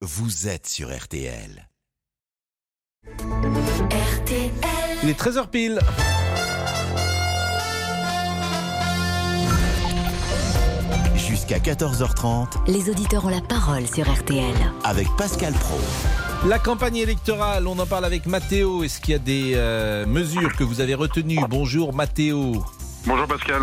vous êtes sur RTL. RTL. Il est 13h pile. Jusqu'à 14h30 Les auditeurs ont la parole sur RTL. avec Pascal Pro. La campagne électorale, on en parle avec Mathéo. Est-ce qu'il y a des euh, mesures que vous avez retenues? Bonjour Mathéo. Bonjour Pascal.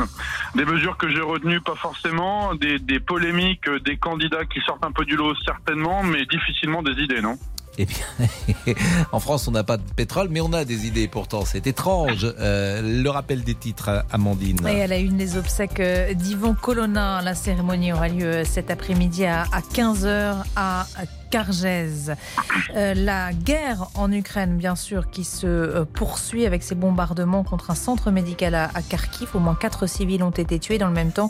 Des mesures que j'ai retenues, pas forcément. Des, des polémiques, euh, des candidats qui sortent un peu du lot, certainement, mais difficilement des idées, non? Eh bien, en France, on n'a pas de pétrole, mais on a des idées pourtant. C'est étrange. Euh, le rappel des titres, Amandine. Et à la une des obsèques euh, d'Yvon Colonna, la cérémonie aura lieu cet après-midi à 15h à Cargèse. Euh, la guerre en Ukraine, bien sûr, qui se euh, poursuit avec ces bombardements contre un centre médical à, Kharkiv. Au moins quatre civils ont été tués dans le même temps.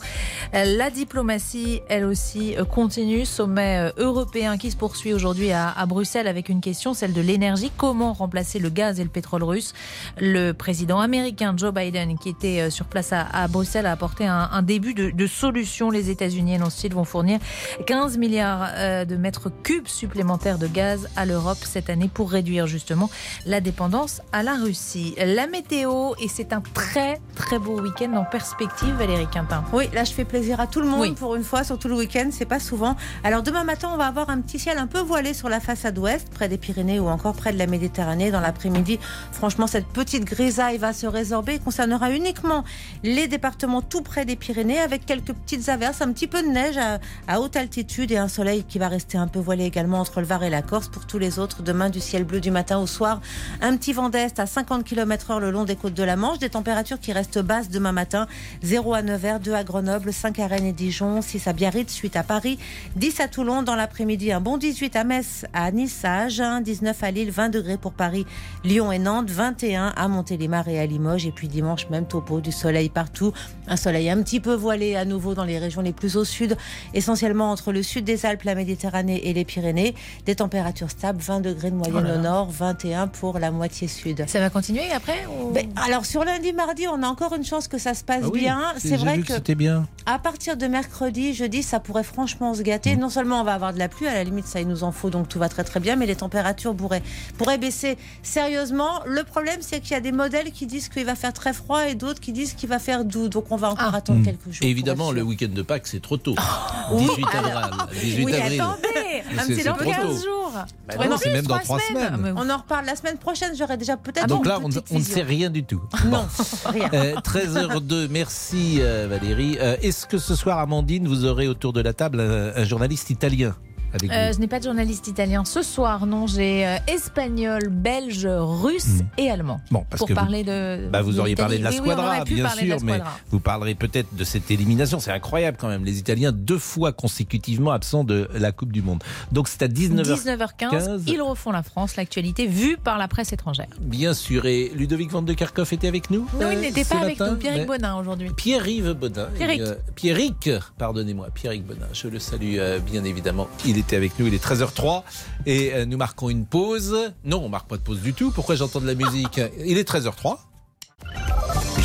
Euh, la diplomatie, elle aussi, continue. Sommet européen qui se poursuit aujourd'hui à, Bruxelles avec une question, celle de l'énergie. Comment remplacer le gaz et le pétrole russe? Le président américain Joe Biden, qui était sur place à, Bruxelles, a apporté un, début de, de solution. Les États-Unis, annoncent-ils, vont fournir 15 milliards de mètres cubes supplémentaires de gaz à l'Europe cette année pour réduire justement la dépendance à la Russie. La météo, et c'est un très très beau week-end en perspective, Valérie Quintin. Oui, là je fais plaisir à tout le monde Oui. pour une fois, surtout le week-end, c'est pas souvent. Alors demain matin, on va avoir un petit ciel un peu voilé sur la façade ouest, près des Pyrénées ou encore près de la Méditerranée. Dans l'après-midi, franchement, cette petite grisaille va se résorber et concernera uniquement les départements tout près des Pyrénées, avec quelques petites averses, un petit peu de neige à, à haute altitude et un soleil qui va rester un peu voilé également entre le Var et la Corse. Pour tous les autres, demain du ciel bleu du matin au soir, un petit vent d'est à 50 km/h le long des côtes de la Manche, des températures qui restent basses demain matin. 0 à Nevers, 2 à Grenoble, 5 à Rennes et Dijon, 6 à Biarritz, 8 à Paris, 10 à Toulon. Dans l'après-midi, un bon 18 à Metz, à Nice, à Agen, 19 à Lille, 20 degrés pour Paris, Lyon et Nantes, 21 à Montélimar et à Limoges, et puis dimanche même topo, du soleil partout, un soleil un petit peu voilé à nouveau dans les régions les plus au sud, essentiellement entre le sud des Alpes, la Méditerranée et les Pyrénées, des températures stables, 20 degrés de moyenne Oh là au nord, 21 pour la moitié sud. Ça va continuer après ou- Ben, alors sur lundi, mardi, on a encore une chance que ça se passe Ah oui, bien. C'est vrai vu que c'était bien. à partir de mercredi, jeudi, ça pourrait franchement se gâter. Non seulement on va avoir de la pluie, à la limite ça il nous en faut, donc tout va très très bien, mais les températures pourraient, pourraient baisser sérieusement. Le problème c'est qu'il y a des modèles qui disent qu'il va faire très froid et d'autres qui disent qu'il va faire doux, donc on va encore Ah. attendre Mm. quelques jours. Et évidemment, le week-end de Pâques, c'est trop tôt. Oui, 18 avril. 18 Oui, avril. attendez, c'est dans trop 15 tôt. jours. Bah Ouais, non, c'est même dans trois trois semaines. Mais- On en reparle la semaine prochaine, j'aurai déjà peut-être Ah Donc là, on, ne sait rien du tout. Non, rien. Euh, 13h02, merci euh, Valérie. Euh, Est-ce que ce soir, Amandine, vous aurez autour de la table un, un journaliste italien? Avec Euh, vous je n'ai pas de journaliste italien ce soir, non. J'ai euh, espagnol, belge, russe Mm. et allemand. Bon, parce pour que vous- parler de. Bah, vous auriez parlé de la. Oui, squadra, bien sûr, mais vous parlerez peut-être de cette élimination. C'est incroyable quand même. Les Italiens, deux fois consécutivement absents de la Coupe du Monde. Donc c'est à 19h. 19h15, 15. ils refont la France, l'actualité vue par la presse étrangère. Bien sûr. Et Ludovic Van de Kerkhoff était avec nous Non, euh, il n'était ce pas avec matin, nous, Pierrick mais- Bonin aujourd'hui. Pierre-Yves Bodin. Pierrick. Pierrick, pardonnez-moi, Pierrick Bodin. Je le salue euh, bien évidemment. Il était avec nous, il est 13h03 et euh, nous marquons une pause. Non, on marque pas de pause du tout. Pourquoi j'entends de la musique? Il est 13h03.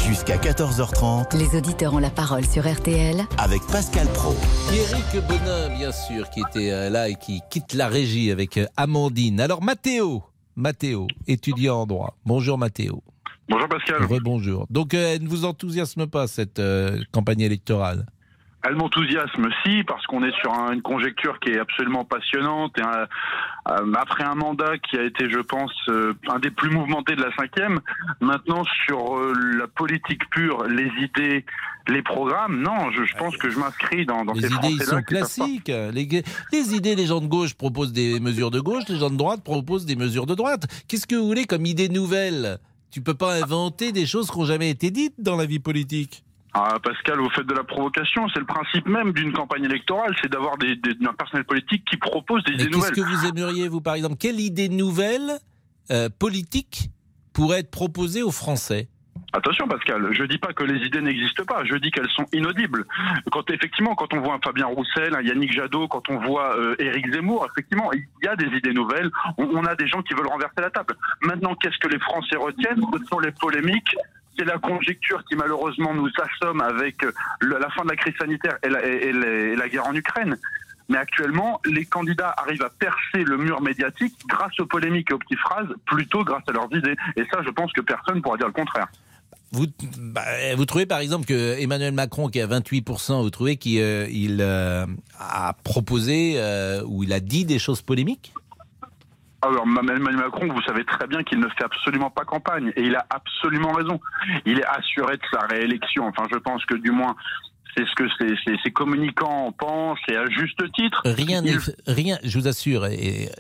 Jusqu'à 14h30 Les auditeurs ont la parole sur RTL. avec Pascal Pro. Pierrick Bonin, bien sûr, qui était euh, là et qui quitte la régie avec euh, Amandine. Alors Mathéo, Mathéo, étudiant en droit. Bonjour Mathéo. Bonjour Pascal. Rebonjour. Donc euh, elle ne vous enthousiasme pas cette euh, campagne électorale? Elle m'enthousiasme, si, parce qu'on est sur un- une conjecture qui est absolument passionnante. Et un- euh, après un mandat qui a été, je pense, euh, un des plus mouvementés de la cinquième, maintenant sur euh, la politique pure, les idées, les programmes, non, je, je pense que je m'inscris dans, dans Les ces idées, ils sont classiques. Les, les idées, les gens de gauche proposent des mesures de gauche, les gens de droite proposent des mesures de droite. Qu'est-ce que vous voulez comme idée nouvelle? Tu peux pas inventer des choses qui n'ont jamais été dites dans la vie politique. Ah, Pascal, vous faites de la provocation. C'est le principe même d'une campagne électorale, c'est d'avoir des, des- un personnel politique qui propose des Mais idées qu'est-ce nouvelles. que vous aimeriez, vous, par exemple Quelle idée nouvelle euh, politique pourrait être proposée aux Français? Attention Pascal, je dis pas que les idées n'existent pas, je dis qu'elles sont inaudibles. Quand effectivement, quand on voit un Fabien Roussel, un Yannick Jadot, quand on voit euh, Éric Zemmour, effectivement, il y a des idées nouvelles. On, on a des gens qui veulent renverser la table. Maintenant, qu'est-ce que les Français retiennent? Ce sont les polémiques. C'est la conjecture qui malheureusement nous assomme avec euh, la fin de la crise sanitaire et la, guerre en Ukraine. Mais actuellement, les candidats arrivent à percer le mur médiatique grâce aux polémiques et aux petites phrases, plutôt grâce à leurs idées. Et ça, je pense que personne ne pourra dire le contraire. Vous, bah, vous trouvez par exemple que Emmanuel Macron, qui est à 28%, vous trouvez qu'il euh, euh, a proposé ou il a dit des choses polémiques? Alors, Emmanuel Macron, vous savez très bien qu'il ne fait absolument pas campagne et il a absolument raison. Il est assuré de sa réélection. Enfin, je pense que du moins, c'est ce que ces communicants pensent et à juste titre. Rien n'est rien, je vous assure,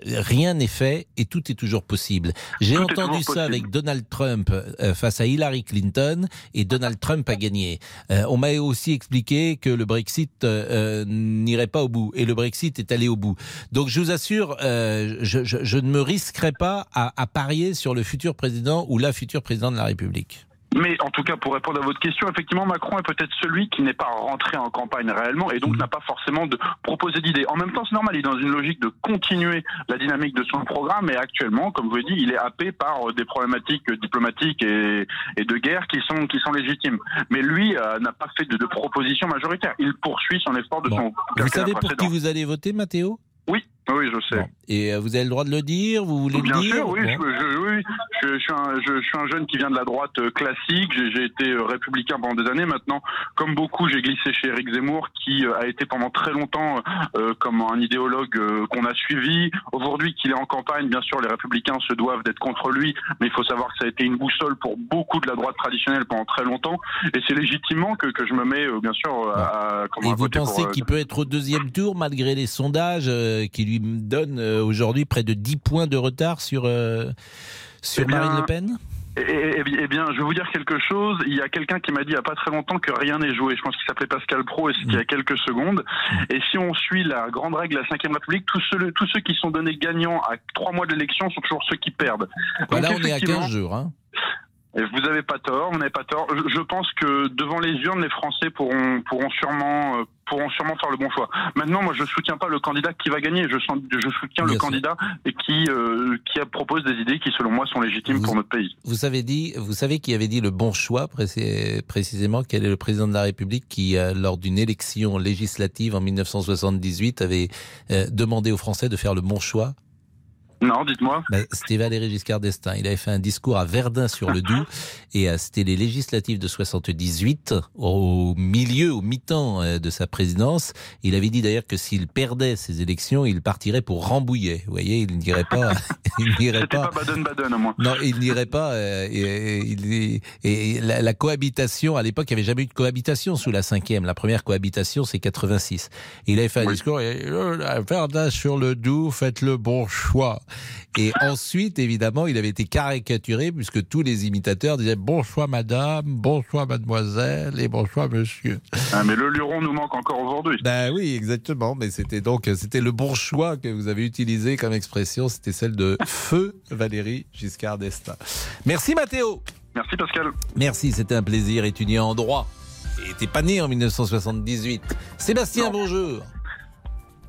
rien n'est fait et tout est toujours possible. J'ai entendu ça avec Donald Trump euh, face à Hillary Clinton et Donald Trump a gagné. Euh, on m'a aussi expliqué que le Brexit euh, n'irait pas au bout et le Brexit est allé au bout. Donc je vous assure, je, je, je, ne me risquerai pas à, à parier sur le futur président ou la future présidente de la République. Mais en tout cas, pour répondre à votre question, effectivement, Macron est peut-être celui qui n'est pas rentré en campagne réellement et donc mmh. n'a pas forcément de proposer d'idées. En même temps, c'est normal, il est dans une logique de continuer la dynamique de son programme et actuellement, comme vous l'ai dit, il est happé par euh, des problématiques diplomatiques et, et de guerre qui sont, qui sont légitimes. Mais lui euh, n'a pas fait de, de proposition majoritaire. Il poursuit son effort de son... Vous savez pour qui vous allez voter, Mathéo Oui. Oui, je sais. Et euh, vous avez le droit de le dire Vous voulez Bien le dire sûr, oui. Je, oui. Je, suis un, je, suis un, jeune qui vient de la droite euh, classique. J'ai été euh, républicain pendant des années. Maintenant, comme beaucoup, j'ai glissé chez Éric Zemmour, qui a été pendant très longtemps euh, comme un idéologue qu'on a suivi. Aujourd'hui, qu'il est en campagne, bien sûr, les républicains se doivent d'être contre lui. Mais il faut savoir que ça a été une boussole pour beaucoup de la droite traditionnelle pendant très longtemps. Et c'est légitimement que, que je me mets, bien sûr, à, comment Et vous pensez qu'il peut être au deuxième tour, malgré les sondages qui lui donnent euh, aujourd'hui près de 10 points de retard sur, euh, sur eh Marine Le Pen? eh, eh, eh, bien, je vais vous dire quelque chose. Il y a quelqu'un qui m'a dit il n'y a pas très longtemps que rien n'est joué. Je pense qu'il s'appelait Pascal Pro et c'était il y a mm. quelques secondes. Et si on suit la grande règle de la Ve République, tous ceux, tous ceux qui sont donnés gagnants à trois mois de l'élection sont toujours ceux qui perdent. Voilà, on est à 15 jours. Hein. Vous n'avez pas tort, vous n'avez pas tort. Je pense que devant les urnes, les Français pourront, pourront, sûrement, euh, pourront sûrement faire le bon choix. Maintenant, moi, je soutiens pas le candidat qui va gagner. Je, je soutiens le candidat qui, euh, qui propose des idées qui, selon moi, sont légitimes pour notre pays. Vous savez dit, vous savez qui avait dit le bon choix précisément Quel est le président de la République qui, euh, lors d'une élection législative en 1978, avait demandé aux Français de faire le bon choix? Non, dites-moi. Ben, c'était Valéry Giscard d'Estaing. Il avait fait un discours à Verdun sur le Doubs et euh, c'était les législatives de 78 au milieu, au mi-temps euh, de sa présidence. Il avait dit d'ailleurs que s'il perdait ces élections, il partirait pour Rambouillet. Vous voyez, il n'irait pas. il n'irait pas. Baden-Baden, moi. Non, il n'irait pas. Euh, et, et, et la, la, cohabitation, à l'époque, il n'y avait jamais eu de cohabitation sous la cinquième. La première cohabitation, c'est 86. il avait fait un discours. Et, Verdun sur le Doubs, faites le bon choix. Et ensuite, évidemment, il avait été caricaturé puisque tous les imitateurs disaient bonsoir madame, bonsoir mademoiselle et bonsoir monsieur. Ah, mais le luron nous manque encore aujourd'hui. Ben oui, exactement. Mais c'était donc, c'était le bon choix que vous avez utilisé comme expression. C'était celle de feu Valérie Giscard d'Estaing. Merci Mathéo. Merci Pascal. Merci, c'était un plaisir étudiant en droit. Et t'es pas né en 1978. Sébastien, bonjour.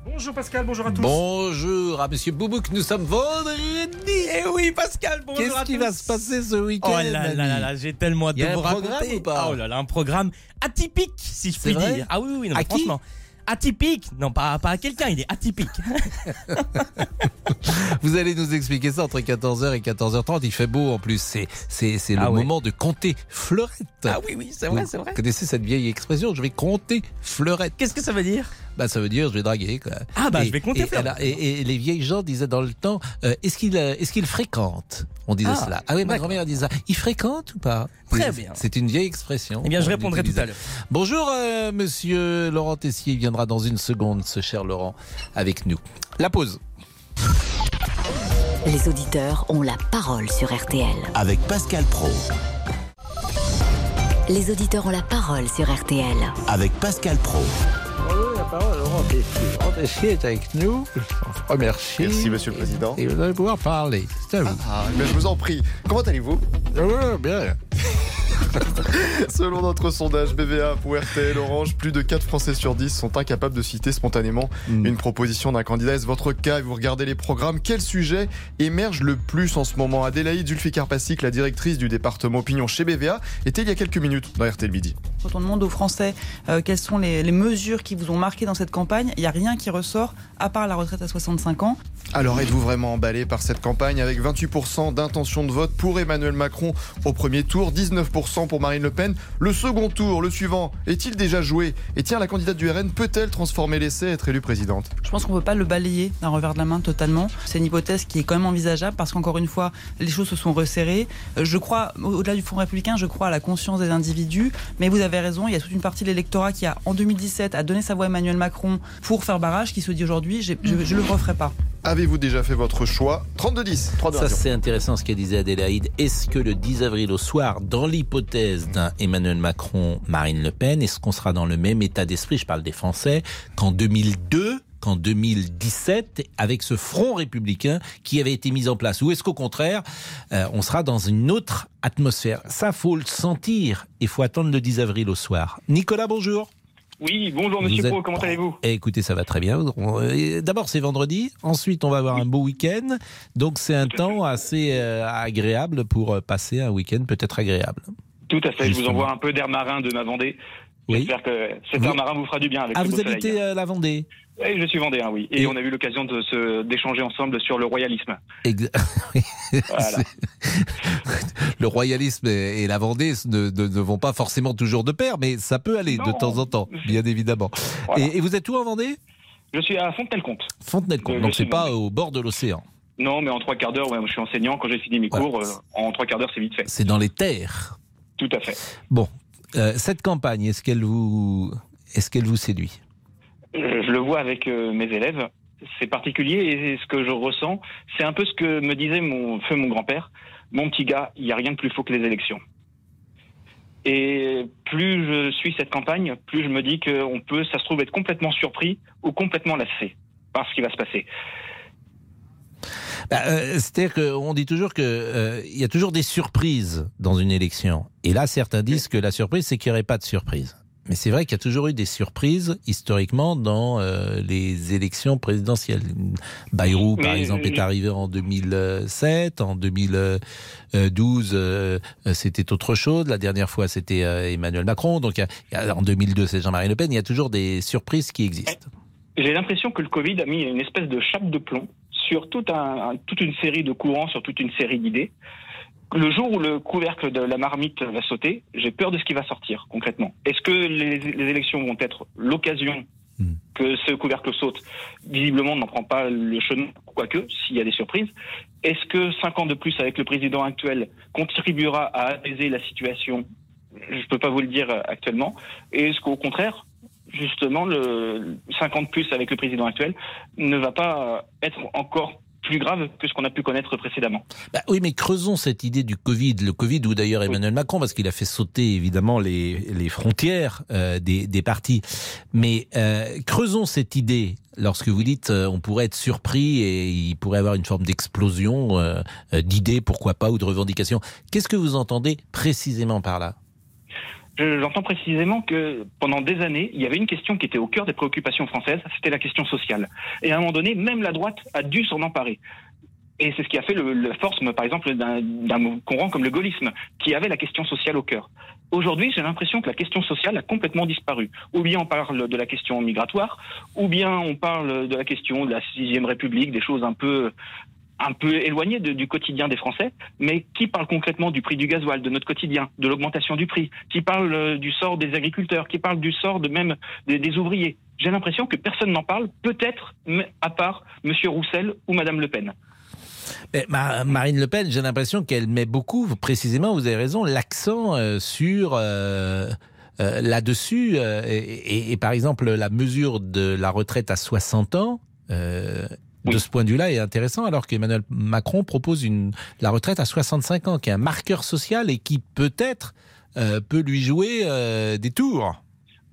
Bonjour Pascal, bonjour à tous. Bonjour à Monsieur Boubouk, nous sommes vendredi. Eh oui Pascal, bonjour Qu'est-ce qui va se passer ce week-end Oh là là là, j'ai tellement hâte de vous raconter. Ou pas oh là là, un programme atypique si je puis dire. Ah oui oui, non, à franchement. Atypique Non, pas, pas à quelqu'un, il est atypique. Vous allez nous expliquer ça entre 14h et 14h30. Il fait beau en plus. C'est, c'est, c'est le Ah moment de compter fleurette. Ah oui, oui, c'est vrai, c'est vrai. Vous connaissez cette vieille expression Je vais compter fleurette. Qu'est-ce que ça veut dire? Bah, ça veut dire je vais draguer. Quoi. Ah bah, Et- je vais compter et, fleurette. alors, et, et les vieilles gens disaient dans le temps euh, est-ce qu'il, euh, est-ce qu'il fréquente? On disait Ah, cela. Ah oui, ma grand-mère disait ça. Il fréquente ou pas? Très bien. C'est une vieille expression. Eh bien, je répondrai tout à l'heure. Bonjour, euh, monsieur Laurent Tessier. Il viendra dans une seconde, ce cher Laurent, avec nous. La pause. Les auditeurs ont la parole sur RTL. Avec Pascal Pro. Les auditeurs ont la parole sur RTL. Avec Pascal Pro. La parole, Laurent Tessier. Laurent Tessier est avec nous? Je vous remercie. Merci, Monsieur le Président. Et vous allez pouvoir parler. C'est à vous. Ah, mais je vous en prie. Comment allez-vous? Bien. Selon notre sondage BVA pour RTL Orange, plus de 4 Français sur 10 sont incapables de citer spontanément Mm. une proposition d'un candidat. Est-ce votre cas? Et vous regardez les programmes Quel sujet émerge le plus en ce moment? Adélaïde Zulfikar Passik, la directrice du département opinion chez BVA, était il y a quelques minutes dans RTL Midi. Quand on demande aux Français euh, quelles sont les, les mesures qui vous ont marqué dans cette campagne, il n'y a rien qui ressort à part la retraite à 65 ans. Alors êtes-vous vraiment emballé par cette campagne avec 28% d'intention de vote pour Emmanuel Macron au premier tour, 19% pour Marine Le Pen Le second tour, le suivant, est-il déjà joué? Et tiens, la candidate du RN peut-elle transformer l'essai et être élue présidente? Je pense qu'on ne peut pas le balayer d'un revers de la main totalement. C'est une hypothèse qui est quand même envisageable parce qu'encore une fois, les choses se sont resserrées. Euh, Je crois, au-delà du Front républicain, je crois à la conscience des individus. Mais vous avez raison, il y a toute une partie de l'électorat qui a, en 2017, a donné sa voix à Emmanuel Macron pour faire barrage, qui se dit aujourd'hui, je ne le referai pas. Avez-vous déjà fait votre choix? 32-10, 3 Ça, c'est intéressant ce qu'elle disait Adélaïde. Est-ce que le 10 avril au soir, dans l'hypothèse d'un Emmanuel Macron-Marine Le Pen, est-ce qu'on sera dans le même état d'esprit, je parle des Français, qu'en 2002 qu'en 2017 avec ce front républicain qui avait été mis en place? Ou est-ce qu'au contraire, euh, on sera dans une autre atmosphère? Ça, faut le sentir. Il faut attendre le 10 avril au soir. Nicolas, bonjour. Oui, bonjour Monsieur êtes- Pro, comment allez-vous? Écoutez, ça va très bien. Euh, D'abord, c'est vendredi. Ensuite, on va avoir un beau week-end. Donc, c'est un temps assez euh, agréable pour euh, passer un week-end peut-être agréable. Tout à fait, je vous envoie un peu d'air marin de ma Vendée. Oui. J'espère que cet air marin vous fera du bien avec Ah, vous soleil. habitez euh, la Vendée Oui, je suis vendéen, oui. Et, Et- on a eu l'occasion de se- d'échanger ensemble sur le royalisme. Ex- Oui. Voilà. Le royalisme et et la Vendée ne, ne- ne vont pas forcément toujours de pair, mais ça peut aller de temps en temps, bien évidemment. Voilà. Et, et vous êtes où en Vendée? Je suis à Fontenay-le-Comte. Fontenay-le-Comte. Donc, c'est pas au bord de l'océan. Non, mais en trois quarts d'heure, ouais, je suis enseignant. Quand j'ai fini mes Voilà. cours, euh, en trois quarts d'heure, c'est vite fait. C'est dans les terres. Tout à fait. Bon, euh, cette campagne, est-ce qu'elle vous, est-ce qu'elle vous séduit? Je le vois avec euh, mes élèves. C'est particulier et ce que je ressens, c'est un peu ce que me disait mon feu mon grand-père. Mon petit gars, il n'y a rien de plus faux que les élections. Et plus je suis cette campagne, plus je me dis qu'on peut, ça se trouve, être complètement surpris ou complètement lassé par ce qui va se passer. Bah, euh, C'est-à-dire qu'on dit toujours qu'il y a toujours des surprises dans une élection. Et là, certains disent que la surprise, c'est qu'il n'y aurait pas de surprise. Mais c'est vrai qu'il y a toujours eu des surprises historiquement dans euh, les élections présidentielles. Bayrou, par exemple, est euh, arrivé en 2007. En 2012, euh, euh, c'était autre chose. La dernière fois, c'était euh, Emmanuel Macron. Donc, il y a- il y a- en 2002, c'est Jean-Marie Le Pen. Il y a toujours des surprises qui existent. J'ai l'impression que le Covid a mis une espèce de chape de plomb sur tout un- un- toute une série de courants, sur toute une série d'idées. Le jour où le couvercle de la marmite va sauter, j'ai peur de ce qui va sortir concrètement. Est-ce que les, les élections vont être l'occasion Hmm. que ce couvercle saute Visiblement, on n'en prend pas le chemin, quoique, s'il y a des surprises. Est-ce que cinq ans de plus avec le président actuel contribuera à apaiser la situation? Je ne peux pas vous le dire euh, actuellement. Et est-ce qu'au contraire, justement, le 50 plus avec le président actuel ne va pas être encore plus grave que ce qu'on a pu connaître précédemment. Bah oui, mais creusons cette idée du Covid. Le Covid, où d'ailleurs Emmanuel Macron, parce qu'il a fait sauter évidemment les, les frontières euh, des, des partis. Mais euh, creusons cette idée. Lorsque vous dites euh, on pourrait être surpris et il pourrait avoir une forme d'explosion d'idées, pourquoi pas, ou de revendications. Qu'est-ce que vous entendez précisément par là? J'entends précisément que pendant des années, il y avait une question qui était au cœur des préoccupations françaises, c'était la question sociale. Et à un moment donné, même la droite a dû s'en emparer. Et c'est ce qui a fait le, la force, par exemple, d'un courant comme le gaullisme, qui avait la question sociale au cœur. Aujourd'hui, j'ai l'impression que la question sociale a complètement disparu. Ou bien on parle de la question migratoire, ou bien on parle de la question de la sixième République, des choses un peu un peu éloignées de- du quotidien des Français, mais qui parle concrètement du prix du gasoil, de notre quotidien, de l'augmentation du prix, qui parle euh, du sort des agriculteurs, qui parle du sort de même des, ouvriers. J'ai l'impression que personne n'en parle, peut-être m- à part Monsieur Roussel ou Madame Le Pen. Marine Le Pen, j'ai l'impression qu'elle met beaucoup, précisément, vous avez raison, l'accent euh, sur euh, là-dessus. et par exemple, la mesure de la retraite à 60 ans. euh, de ce point de vue-là est intéressant alors qu'Emmanuel Macron propose une, la retraite à 65 ans qui est un marqueur social et qui peut-être euh, peut lui jouer euh, des tours.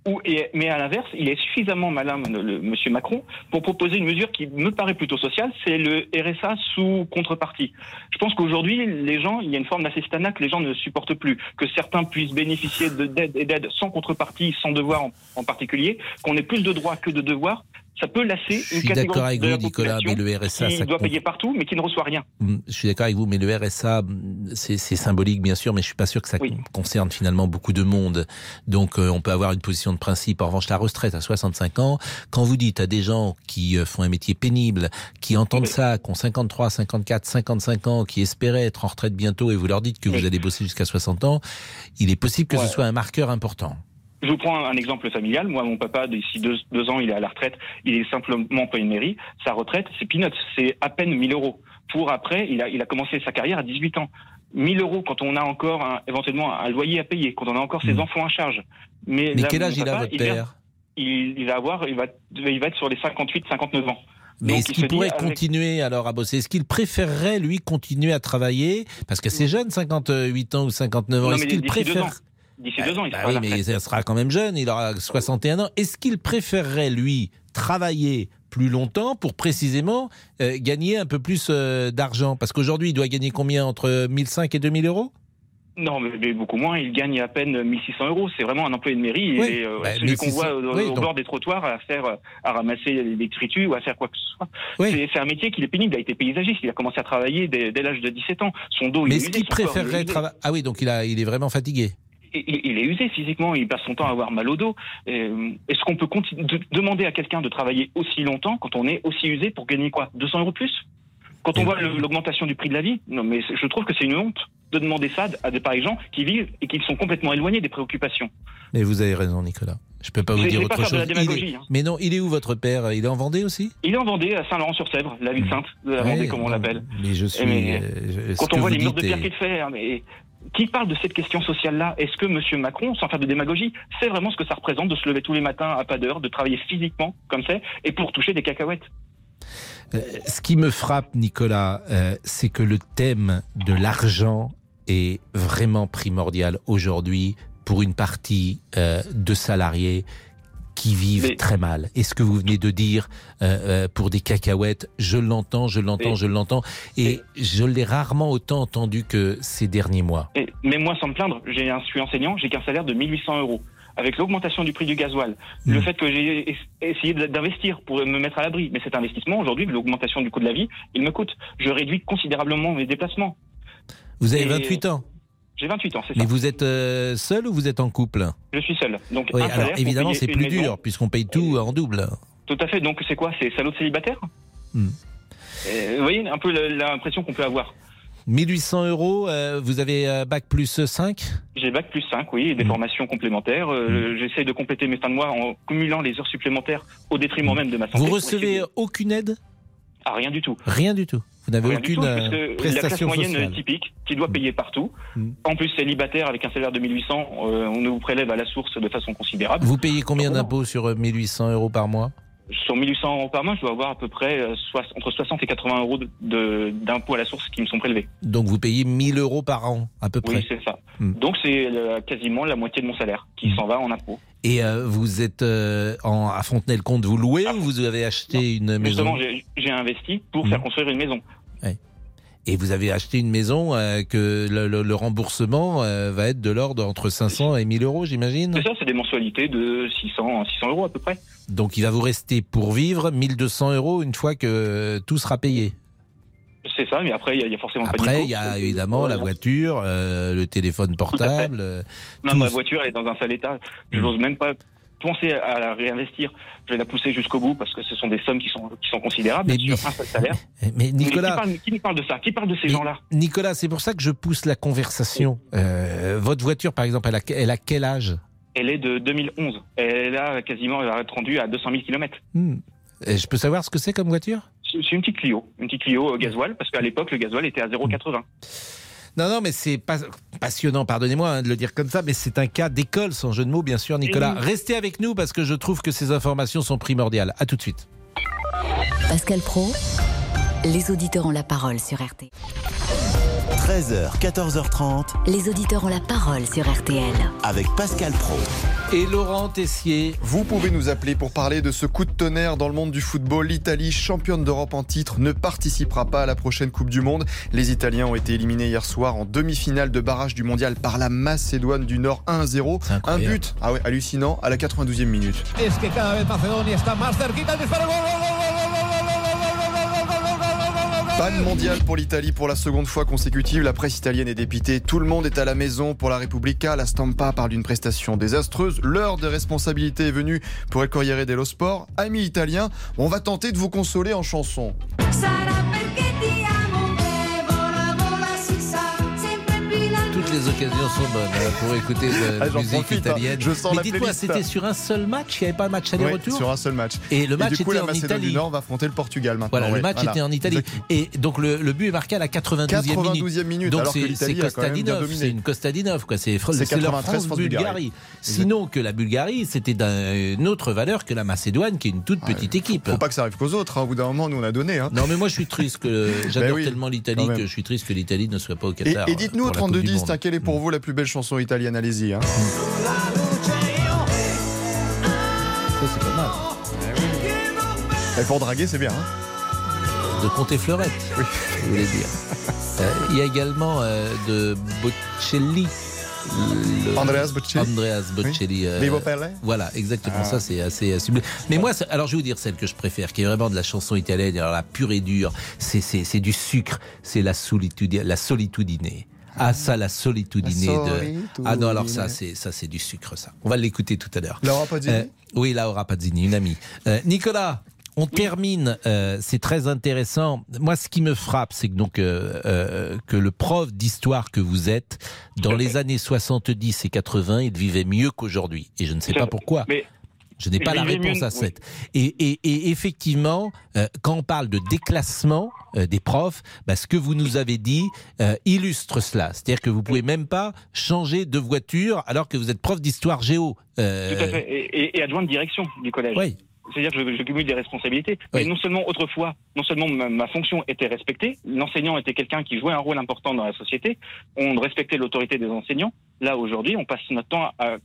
Ou, et, mais à l'inverse, il est suffisamment malin, le, le- monsieur Macron, pour proposer une mesure qui me paraît plutôt sociale, c'est le RSA sous contrepartie. Je pense qu'aujourd'hui, les gens, il y a une forme d'assistanat que les gens ne supportent plus, que certains puissent bénéficier de- d'aide et d'aide sans contrepartie, sans devoir en, en particulier, qu'on ait plus de droits que de devoirs. Ça peut lasser Je une suis d'accord avec vous, la Nicolas, mais le RSA, qui ça doit payer partout, mais qui ne reçoit rien. Mm, Je suis d'accord avec vous, mais le RSA, c'est symbolique bien sûr, mais je suis pas sûr que ça Oui. concerne finalement beaucoup de monde. Donc euh, on peut avoir une position de principe. En revanche, la retraite à 65 ans, quand vous dites à des gens qui euh, font un métier pénible, qui entendent Oui. ça, qui ont 53, 54, 55 ans, qui espéraient être en retraite bientôt, et vous leur dites que vous allez bosser jusqu'à 60 ans, il est possible que Ouais. ce soit un marqueur important. Je vous prends un exemple familial. Moi, mon papa, d'ici deux, deux ans, il est à la retraite. Il est simplement employé de mairie. Sa retraite, c'est peanuts. C'est à peine 1000 euros. Pour après, il a, il a commencé sa carrière à 18 ans. 1000 euros quand on a encore un- éventuellement un loyer à payer, quand on a encore ses Mhm. enfants à charge. Mais, Mais là, quel âge il a votre il vient- père? Il, il va avoir, il va, il va être sur les 58, 59 ans. Mais est-ce il qu'il pourrait avec- continuer alors à bosser? Est-ce qu'il préférerait lui continuer à travailler? Parce que c'est jeune, 58 ans ou 59 ans. Est-ce qu'il préfère. D'ici deux ans, il Bah sera oui, mais ça sera quand même jeune, il aura 61 ans. Est-ce qu'il préférerait, lui, travailler plus longtemps pour précisément euh, gagner un peu plus euh, d'argent? Parce qu'aujourd'hui, il doit gagner combien? Entre 1005 et 2000 euros? Non, mais, mais beaucoup moins. Il gagne à peine 1600 euros. C'est vraiment un employé de mairie. Oui. Et, euh, Bah, celui qu'on 1600, voit au, oui, au donc- bord des trottoirs à faire, à ramasser les détritus ou à faire quoi que ce soit. Oui. C'est- un métier qui est pénible. Il a été paysagiste. Il a commencé à travailler dès, dès l'âge de 17 ans. Son dos, il Mais est est-ce qu'il il préférerait travailler Ah oui, donc il, a, il est vraiment fatigué. Il, est usé physiquement. Il passe son temps à avoir mal au dos. Euh, Est-ce qu'on peut de- demander à quelqu'un de travailler aussi longtemps quand on est aussi usé pour gagner quoi? 200 euros de plus? Quand on Et- voit l'augmentation du prix de la vie, non, mais je trouve que c'est une honte de demander ça à des pareils gens qui vivent et qui sont complètement éloignés des préoccupations. Mais vous avez raison, Nicolas. Je peux pas vous dire pas autre faire de chose. la est- démagogie, hein. Mais non, il est où votre père? Il est en Vendée aussi? Il est en Vendée, à Saint-Laurent-sur-Sèvre, la ville sainte de la Ouais, Vendée, comme on l'appelle. Mais je suis. mais euh, ce Quand on voit les murs de pierre est- qu'il fait, hein, mais qui parle de cette question sociale-là Est-ce que M. Macron, sans faire de démagogie, sait vraiment ce que ça représente de se lever tous les matins à pas d'heure, de travailler physiquement comme ça, et pour toucher des cacahuètes? Euh, Ce qui me frappe, Nicolas, euh, c'est que le thème de l'argent est vraiment primordial aujourd'hui pour une partie euh, de salariés qui vivent Mais- très mal. Et ce que vous venez de dire euh, euh, pour des cacahuètes, je l'entends, je l'entends, je l'entends, et je l'ai rarement autant entendu que ces derniers mois. Et, mais moi, sans me plaindre, j'ai un, je suis enseignant, j'ai qu'un salaire de 1800 euros. Avec l'augmentation du prix du gasoil, le fait que j'ai es- essayé d'investir pour me mettre à l'abri, mais cet investissement, aujourd'hui, l'augmentation du coût de la vie, il me coûte. Je réduis considérablement mes déplacements. Vous avez Et- 28 ans, J'ai 28 ans, c'est ça. mais vous êtes euh, seul ou vous êtes en couple? Je suis seul. Donc, Oui, alors évidemment, c'est plus maison. dur puisqu'on paye tout en double. Tout à fait. Donc, c'est quoi? C'est salaud de célibataire? Hmm. Euh, Vous voyez un peu l'impression qu'on peut avoir. 1800 euros, euh, vous avez bac plus 5 J'ai bac plus 5, oui, et des Mm. formations complémentaires. Euh, J'essaie de compléter mes fins de mois en cumulant les heures supplémentaires au détriment même de ma santé. Vous recevez aucune aide? Ah, rien du tout. Rien du tout. Vous n'avez aucune tout, euh, que la classe prestation moyenne typique, qui doit payer partout. Mm. En plus, célibataire avec un salaire de 1800, euh, on nous prélève à la source de façon considérable. Vous payez combien Non. d'impôts sur euh, 1800 euros par mois? Sur 1800 euros par mois, je dois avoir à peu près euh, entre 60 et 80 euros d'impôts à la source qui me sont prélevés. Donc vous payez 1000 euros par an, à peu près. Oui, c'est ça. Mm. Donc c'est euh, quasiment la moitié de mon salaire qui Mm. s'en va en impôts. Et euh, vous êtes euh, en, à Fontenay-le-Comte, vous louez Ah, ou vous avez acheté une maison? Justement, j'ai j'ai investi pour Mm. faire construire une maison. Et vous avez acheté une maison euh, que le, le- le remboursement euh, va être de l'ordre entre 500 et 1000 euros, j'imagine? C'est ça, c'est des mensualités de 600, 600 euros à peu près. Donc il va vous rester pour vivre 1200 euros une fois que tout sera payé? C'est ça, mais après, il y, a- il y a forcément Après, il y a évidemment la voiture, euh, le téléphone portable. Non, ma voiture, elle est dans un sale état. Je Mm. n'ose même pas penser à la réinvestir. Je vais la pousser jusqu'au bout parce que ce sont des sommes qui sont, qui sont considérables Mais- sur un seul salaire. Mais Mais Nicolas, qui, parle, qui nous parle de ça? Qui parle de ces gens-là? Nicolas, c'est pour ça que je pousse la conversation. Euh, votre voiture, par exemple, elle a, elle a quel âge? Elle est de 2011. Elle a quasiment elle va être rendue à 200 000 km. Hmm. Et Je peux savoir ce que c'est comme voiture? C'est une petite Clio, une petite Clio euh, gasoil, parce qu'à l'époque, le gasoil était à 0,80. Non, non, mais c'est pas passionnant, pardonnez-moi hein, de le dire comme ça, mais c'est un cas d'école, sans jeu de mots, bien sûr, Nicolas. Oui. Restez avec nous parce que je trouve que ces informations sont primordiales. À tout de suite. Pascal Pro, les auditeurs ont la parole sur RT. 13h, 14h30 Les auditeurs ont la parole sur RTL. avec Pascal Pro. Et Laurent Tessier. Vous pouvez nous appeler pour parler de ce coup de tonnerre dans le monde du football. L'Italie, championne d'Europe en titre, ne participera pas à la prochaine Coupe du Monde. Les Italiens ont été éliminés hier soir en demi-finale de barrage du mondial par la Macédoine du Nord 1-0. C'est Un but ah ouais, hallucinant à la 92e minute. Es que cada vez Macedonia está más cerquita disparo. Gol, gol, gol, Panne mondiale pour l'Italie pour la seconde fois consécutive. La presse italienne est dépitée. Tout le monde est à la maison pour la Repubblica. La Stampa parle d'une prestation désastreuse. L'heure de responsabilité est venue pour El Corriere dello Sport. Amis italiens, on va tenter de vous consoler en chanson. les occasions sont bonnes hein, pour écouter de ah, la ah, musique hein. italienne. Je sens Mais dites-moi, c'était sur un seul match? Il n'y avait pas un match aller-retour? oui, Sur un seul match. Et le match et du coup, était la en Italie. Du Nord va affronter le Portugal maintenant. Voilà, le match était en Italie. Et donc le, but est marqué à la 92e, 92e minute. Donc c'est Kostadinov, c'est une Kostadinov quoi. C'est leur France Bulgarie. Sinon que la Bulgarie, c'était d'une autre valeur que la Macédoine, qui est une toute petite équipe. Faut pas que ça arrive qu'aux autres. Hein. Au bout d'un moment, nous on a donné. Non, mais moi je suis triste que j'adore ben tellement l'Italie que je suis triste que l'Italie ne soit pas au Qatar. Et dites-nous au 32 10 quelle est pour vous la plus belle chanson italienne? Allez-y. hein. Ça, c'est pas mal. Et pour draguer, c'est bien. hein. De Comté Fleurette, je voulais dire. Euh, Il y a également euh, de Bocelli. le- Andreas Bocelli. Andreas Bocelli. euh, Voilà, exactement. Ah. Ça, c'est assez sublime. Mais moi, alors je vais vous dire celle que je préfère, qui est vraiment de la chanson italienne, alors la pure et dure. C'est du sucre. C'est la solitude, la solitudine. Ah, ça, la solitudine de. Ah non, alors ça, c'est, ça, c'est du sucre, ça. On va l'écouter tout à l'heure. Laura Pazzini Euh, oui, Laura Pazzini, une amie. Euh, Nicolas, on termine, euh, c'est très intéressant. Moi, ce qui me frappe, c'est que, donc, euh, euh, que le prof d'histoire que vous êtes, dans les années 70 et 80, il vivait mieux qu'aujourd'hui. Et je ne sais pas pourquoi. Mais Je n'ai pas la réponse à oui. cette. Et, et- et effectivement, euh, quand on parle de déclassement euh, des profs, bah, ce que vous nous avez dit euh, illustre cela. C'est-à-dire que vous pouvez même pas changer de voiture alors que vous êtes prof d'histoire géo. Tout à fait. Et, et, adjoint de direction du collège. Oui. C'est-à-dire que je, je cumule des responsabilités. Oui. Non seulement autrefois, non seulement ma, ma fonction était respectée, l'enseignant était quelqu'un qui jouait un rôle important dans la société, on respectait l'autorité des enseignants. Là, aujourd'hui, on passe notre temps à,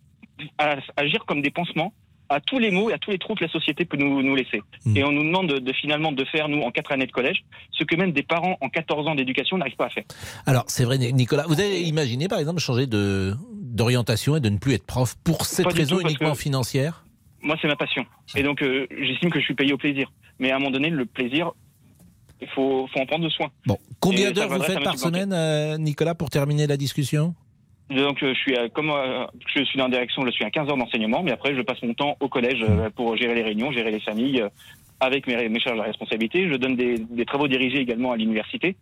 à agir comme des pansements à tous les mots et à tous les trous que la société peut nous, nous laisser. Mm. Et on nous demande de, de finalement de faire, nous, en quatre années de collège, ce que même des parents en 14 ans d'éducation n'arrivent pas à faire. Alors, c'est vrai, Nicolas, vous avez imaginé, par exemple, changer de d'orientation et de ne plus être prof pour cette Pas raison tout, uniquement que- financière? Moi, c'est ma passion. Et donc, euh, j'estime que je suis payé au plaisir. Mais à un moment donné, le plaisir, il faut, faut en prendre soin. Bon, combien d'heures vous faites par semaine, euh, Nicolas, pour terminer la discussion? Donc, euh, je suis à- comme euh, je suis dans la direction, je suis à 15 heures d'enseignement, mais après, je passe mon temps au collège euh, pour gérer les réunions, gérer les familles, avec mes, mes charges de responsabilité. Je donne des, des travaux dirigés également à l'université.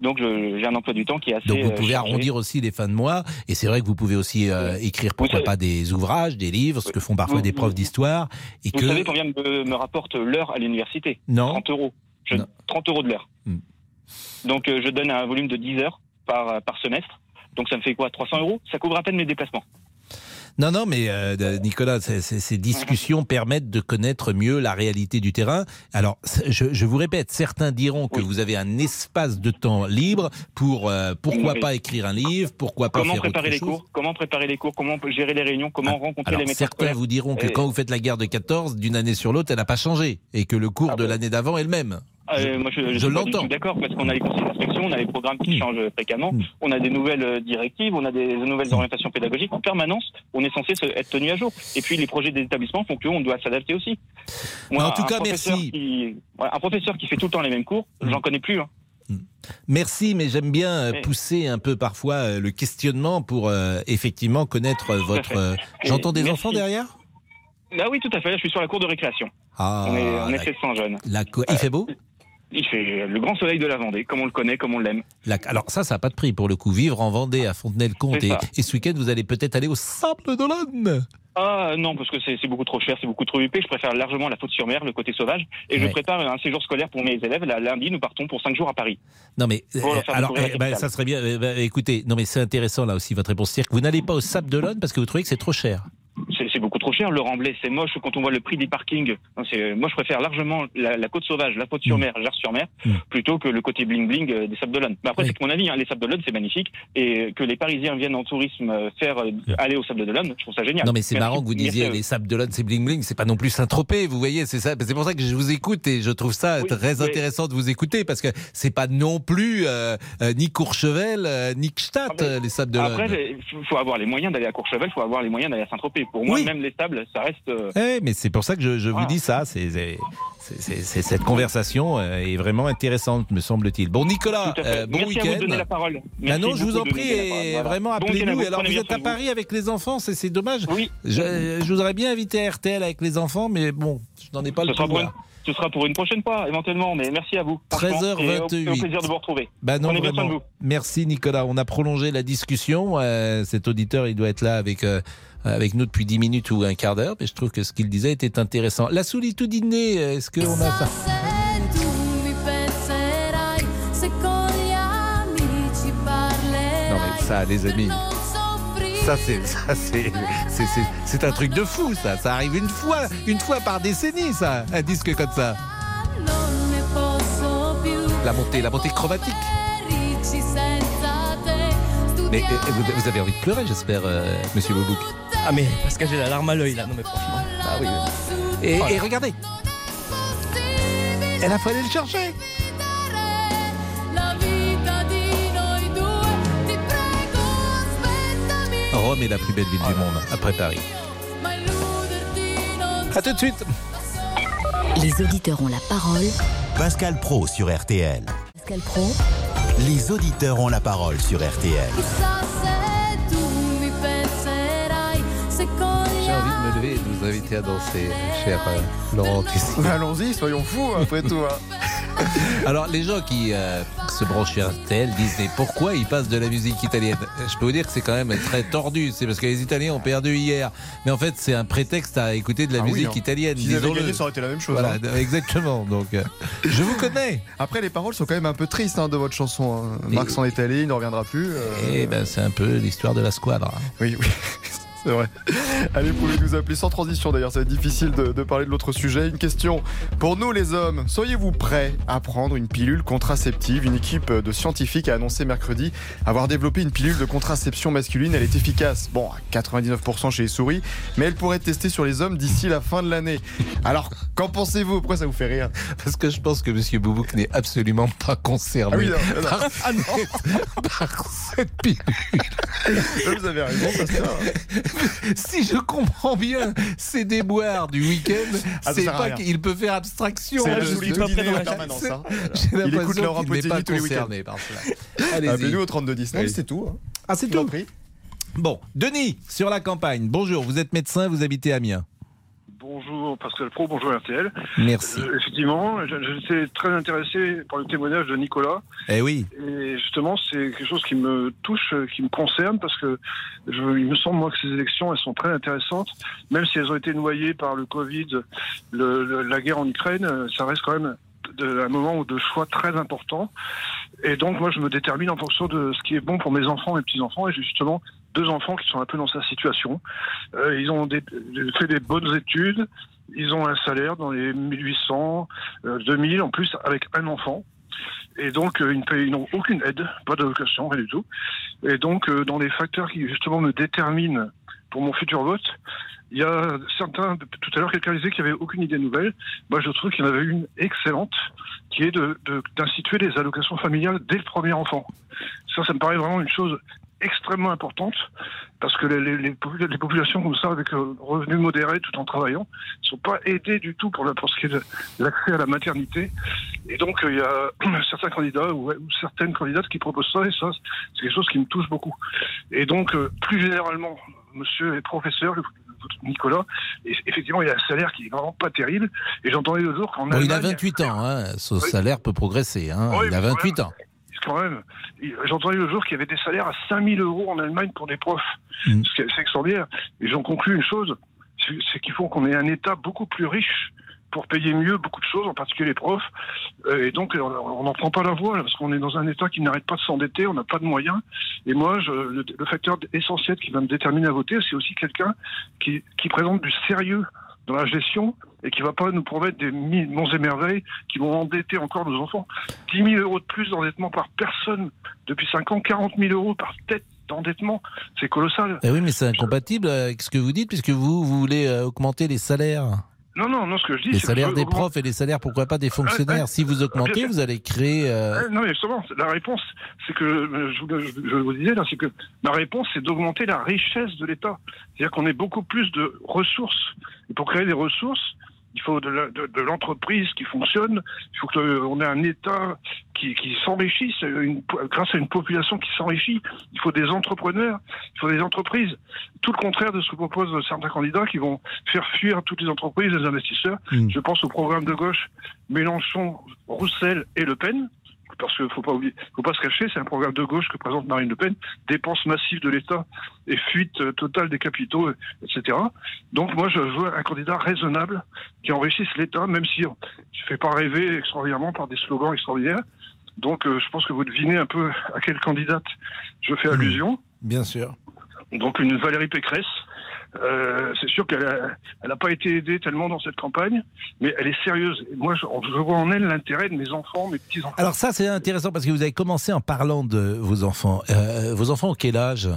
Donc, j'ai un emploi du temps qui est assez. Donc vous pouvez chargé. arrondir aussi les fins de mois, et c'est vrai que vous pouvez aussi euh, écrire pourquoi savez- pas des ouvrages, des livres, ce que font parfois Vous- des profs d'histoire, et Vous que savez combien me, me rapporte l'heure à l'université? Non, 30 euros. Je, Non. 30 euros de l'heure. Hmm. Donc, euh, je donne un volume de 10 heures par, par semestre. Donc, ça me fait quoi 300 euros? Ça couvre à peine mes déplacements. non, non, mais euh, Nicolas, ces- discussions permettent de connaître mieux la réalité du terrain. Alors, je, je vous répète, certains diront que Oui. vous avez un espace de temps libre pour euh, pourquoi Oui. pas écrire un livre, pourquoi pas Comment faire préparer autre les chose. cours? Comment préparer les cours? Comment gérer les réunions? Comment Ah, rencontrer Alors, les médecins certains vous diront que Et- quand vous faites la guerre de 14, d'une année sur l'autre, elle n'a pas changé, et que le cours Ah de bon? l'année d'avant est le même. Euh, moi, je, je du l'entends. D'accord, parce qu'on a les conseils d'inspection, on a les programmes qui Mm. changent fréquemment, Mm. on a des nouvelles euh, directives, on a des nouvelles orientations pédagogiques. En permanence, on est censé être tenu à jour. Et puis, les projets des établissements font qu'on doit s'adapter aussi. En tout cas, merci. qui- un professeur qui fait tout le temps les mêmes cours, Mm. j'en connais plus. hein. Merci, mais j'aime bien euh, pousser un peu parfois euh, le questionnement pour euh, effectivement connaître votre. euh, J'entends des merci. enfants derrière? Ah oui, tout à fait, je suis sur la cour de récréation. Ah, on est, on est la- 700 jeunes. la co- il fait beau? Il fait le grand soleil de la Vendée, comme on le connaît, comme on l'aime. La- Alors ça, ça n'a pas de prix pour le coup. Vivre en Vendée, à Fontenay-le-Comte, et, ça. et ce week-end, vous allez peut-être aller au Sable d'Olonne. Ah non, parce que c'est beaucoup trop cher, c'est beaucoup trop huppé. Je préfère largement la faute sur mer, le côté sauvage. Et Ouais. je prépare un séjour scolaire pour mes élèves. Là, lundi, nous partons pour 5 jours à Paris. Non mais faire alors eh ben, ça serait bien. eh ben, écoutez, non mais c'est intéressant là aussi votre réponse. C'est-à-dire que vous n'allez pas au Sable d'Olonne parce que vous trouvez que c'est trop cher. Trop cher. Le remblai, c'est moche. Quand on voit le prix des parkings, c'est- moi je préfère largement la, la côte sauvage, la côte sur mer, Gers-sur-Mer, Mm. plutôt que le côté bling-bling euh, des Sables d'Olonne. Mais après, Oui. c'est que mon avis. Hein, les Sables d'Olonne, c'est magnifique. Et que les Parisiens viennent en tourisme euh, faire euh, aller aux Sables d'Olonne, je trouve ça génial. Non mais c'est Merci- marrant que vous disiez les sables d'Olonne c'est bling bling, c'est pas non plus Saint-Tropez, vous voyez, c'est ça. C'est pour ça que je vous écoute et je trouve ça Oui, très mais- intéressant de vous écouter parce que c'est pas non plus euh, euh, ni Courchevel euh, ni Gstaad Ah, euh, les sables d'Olonne. Après, il faut avoir les moyens d'aller à Courchevel, il faut avoir les moyens d'aller à Saint-Tropez. Pour moi, Oui. même les Ça reste. euh, Eh, mais c'est pour ça que je, je vous dis ça. C'est cette conversation euh, est vraiment intéressante, me semble-t-il. Bon, Nicolas, euh, bon Merci à vous donner week-end. la parole. Ah Merci non, je vous en prie, et Voilà. vraiment Bon week-end appelez-nous. Et Alors vous êtes à vous. Paris avec les enfants, c'est c'est dommage. Oui. Je, je vous aurais bien invité à RTL avec les enfants, mais bon, je n'en ai pas Ce le pouvoir. ce sera pour une prochaine fois, éventuellement, mais merci à vous. franchement, 13h28. et au, au plaisir de vous retrouver. Bah non, vraiment. vous. Merci Nicolas. On a prolongé la discussion. Euh, cet auditeur, il doit être là avec euh, avec nous depuis 10 minutes ou un quart d'heure. Mais je trouve que ce qu'il disait était intéressant. La solitudine, est-ce qu'on a ça? Non mais ça, les amis. Ça c'est ça c'est un truc de fou ça. Ça arrive une fois une fois par décennie ça. Un disque comme ça. La montée la montée chromatique. Mais euh, vous, avez envie de pleurer, j'espère, euh, Monsieur Boubouk. Ah mais parce que j'ai la larme à l'œil là, non mais franchement. Ah oui. Et, et regardez. Elle a fallu le chercher. Rome est la plus belle ville du monde, après Paris. À tout de suite. Les auditeurs ont la parole. Pascal Pro sur RTL. Pascal Pro, Les auditeurs ont la parole sur RTL. J'ai envie de me lever et de vous inviter à danser, cher euh, Laurent Tessier. Allons-y, soyons fous après tout. hein. Alors, les gens qui euh, se branchent sur RTL disent mais pourquoi ils passent de la musique italienne? Je peux vous dire que c'est quand même très tordu. C'est parce que les Italiens ont perdu hier. Mais en fait, c'est un prétexte à écouter de la Ah oui, musique hein. italienne. S'ils avaient gagné, ça aurait été la même chose. Voilà, hein. exactement. Donc, euh, je vous connais. Après, les paroles sont quand même un peu tristes hein, de votre chanson. hein. Marc s'en est allé, il ne reviendra plus. euh, Et ben, c'est un peu l'histoire de la squadre. Oui, oui. C'est vrai. Allez, vous pouvez nous appeler sans transition d'ailleurs, ça va être difficile de, de parler de l'autre sujet. Une question pour nous les hommes. Seriez-vous prêts à prendre une pilule contraceptive? Une équipe de scientifiques a annoncé mercredi avoir développé une pilule de contraception masculine. Elle est efficace, bon, à 99% chez les souris, mais elle pourrait être testée sur les hommes d'ici la fin de l'année. Alors, qu'en pensez-vous? Pourquoi ça vous fait rire? Parce que je pense que Monsieur Boubouk n'est absolument pas concerné Ah oui, non, non. par, Ah non. cette, par cette pilule. Vous avez raison, ça tient. si je comprends bien ses déboires du week-end, Ah, c'est pas qu'il peut faire abstraction. C'est hein. Il écoute Laurent pas tous les week-ends. Appelez-nous au 3210. Non, Allez. c'est tout. hein. Ah, c'est tout. Bon, Denis, sur la campagne. Bonjour, vous êtes médecin, vous habitez Amiens. Bonjour Pascal Pro, bonjour RTL. Merci. Euh, effectivement, j'étais très intéressé par le témoignage de Nicolas. Eh oui. Et justement, c'est quelque chose qui me touche, qui me concerne, parce que je, il me semble, moi, que ces élections, elles sont très intéressantes. Même si elles ont été noyées par le Covid, le- le- la guerre en Ukraine, ça reste quand même de, un moment de choix très important. Et donc, moi, je me détermine en fonction de ce qui est bon pour mes enfants et petits-enfants. Et justement deux enfants qui sont un peu dans sa situation. Euh, ils ont fait des bonnes études. Ils ont un salaire dans les 1800, euh, 2000 en plus, avec un enfant. Et donc, euh, ils n'ont aucune aide, pas d'allocation, rien du tout. Et donc, euh, dans les facteurs qui justement me déterminent pour mon futur vote, il y a certains, tout à l'heure quelqu'un disait qu'il n'y avait aucune idée nouvelle. Moi, je trouve qu'il y en avait une excellente, qui est de- de- d'instituer des allocations familiales dès le premier enfant. Ça, ça me paraît vraiment une chose extrêmement importante, parce que les, les- les popula- les populations comme ça, avec revenus modérés tout en travaillant, ne sont pas aidées du tout pour, la- pour ce qui est de l'accès à la maternité. Et donc, euh, il y a certains candidats ou, ou certaines candidates qui proposent ça, et ça, c'est quelque chose qui me touche beaucoup. Et donc, euh, plus généralement, monsieur est professeur, Nicolas, et effectivement, il a un salaire qui est vraiment pas terrible. Et j'entendais le jour qu'en Bon, il a Allemagne- 28 ans, hein. son Oui. salaire peut progresser. Hein. Oui, il a mais quand 28 ans. Quand même, j'entendais le jour qu'il y avait des salaires à 5000 euros en Allemagne pour des profs. Mm. C'est extraordinaire. Et j'en conclus une chose, c'est c'est qu'il faut qu'on ait un État beaucoup plus riche pour payer mieux beaucoup de choses, en particulier les profs. Euh, et donc, on n'en prend pas la voie, là, parce qu'on est dans un État qui n'arrête pas de s'endetter, on n'a pas de moyens. Et moi, je, le, le facteur essentiel qui va me déterminer à voter, c'est aussi quelqu'un qui, qui présente du sérieux dans la gestion et qui va pas nous promettre des monts et qui vont endetter encore nos enfants. 10 000 euros de plus d'endettement par personne depuis 5 ans, 40 000 euros par tête d'endettement, c'est colossal. Eh oui, mais c'est incompatible avec ce que vous dites, puisque vous, vous voulez euh, augmenter les salaires. Non, non, non, ce que je dis, Les c'est que salaires des profs et les salaires, pourquoi pas des fonctionnaires. Si vous augmentez, vous allez créer. euh, non, mais justement, la réponse, c'est que euh, je, vous- je- je vous disais là, c'est que la réponse, c'est d'augmenter la richesse de l'État. C'est-à-dire qu'on ait beaucoup plus de ressources. Et pour créer des ressources, il faut de l'entreprise qui fonctionne. Il faut qu'on ait un État qui, qui s'enrichisse une- grâce à une population qui s'enrichit. Il faut des entrepreneurs, il faut des entreprises. Tout le contraire de ce que proposent certains candidats qui vont faire fuir toutes les entreprises, les investisseurs. Mm. Je pense au programme de gauche Mélenchon, Roussel et Le Pen. Parce qu'il faut pas oublier, faut pas se cacher, c'est un programme de gauche que présente Marine Le Pen, dépenses massives de l'État et fuite euh, totale des capitaux, euh, etc. Donc moi, je veux un candidat raisonnable qui enrichisse l'État, même si on ne fait pas rêver extraordinairement par des slogans extraordinaires. Donc euh, je pense que vous devinez un peu à quelle candidate je fais allusion. Bien sûr. Donc une Valérie Pécresse. Euh, c'est sûr qu'elle n'a elle a pas été aidée tellement dans cette campagne, mais elle est sérieuse. Et moi, je, je vois en elle l'intérêt de mes enfants, mes petits-enfants. Alors ça, c'est intéressant parce que vous avez commencé en parlant de vos enfants. Euh, vos enfants ont quel âge?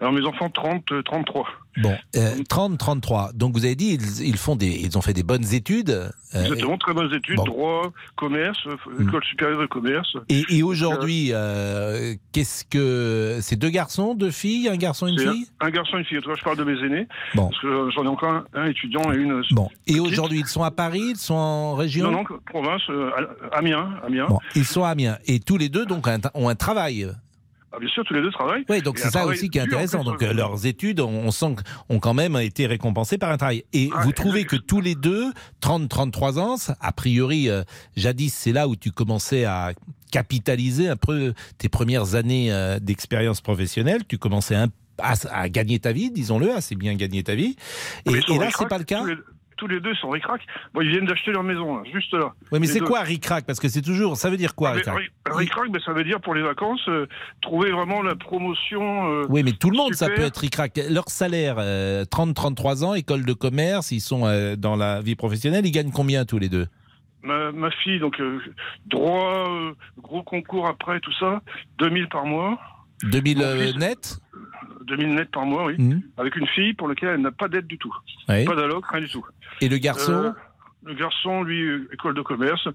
Alors mes enfants, 30, euh, 33. Bon, euh, 30, 33. Donc vous avez dit ils, ils font des, ils ont fait des bonnes études. euh, Exactement, très bonnes études, bon. droit, commerce, euh, Mm. école supérieure de commerce. Et, et aujourd'hui, euh, qu'est-ce que c'est deux garçons, deux filles, un garçon, une fille? un, un garçon et une fille. Toi, je parle de mes aînés, Bon. parce que euh, j'en ai encore un, un étudiant et une. Bon. Et aujourd'hui, ils sont à Paris, ils sont en région? Non, non, province, euh, Amiens, Amiens. Bon, ils sont à Amiens et tous les deux donc ont un travail. Ah, bien sûr, tous les deux travaillent. Oui, donc c'est ça aussi qui est intéressant. Donc euh, euh, leurs études, on, on sent ont quand même été récompensées par un travail. Et Ah, vous trouvez que tous les deux, 30, 33 ans, a priori, euh, jadis, c'est là où tu commençais à capitaliser un peu tes premières années euh, d'expérience professionnelle. Tu commençais à, à gagner ta vie, disons-le, assez bien gagner ta vie. Et, et là, c'est pas le cas. Tous les, tous les deux sont ric-rac. Bon, ils viennent d'acheter leur maison, là, juste là. Oui, mais c'est quoi ric-rac? Parce que c'est toujours, ça veut dire quoi Ah, ric-rac? ric- Ric-rac, ça veut dire pour les vacances, euh, trouver vraiment la promotion. euh, Oui, mais tout le monde, ça peut être ric-rac. Leur salaire, 30-33 ans, école de commerce, ils sont euh, dans la vie professionnelle, ils gagnent combien tous les deux? Ma, ma fille, donc euh, droit, euh, gros concours après, tout ça, 2000 par mois. 2000 Mon euh, fils- net? 2000 net par mois, oui. Mhm. Avec une fille pour laquelle elle n'a pas d'aide du tout. Oui. Pas d'alloc, rien du tout. Et le garçon? Euh, le garçon, lui, euh, école de commerce,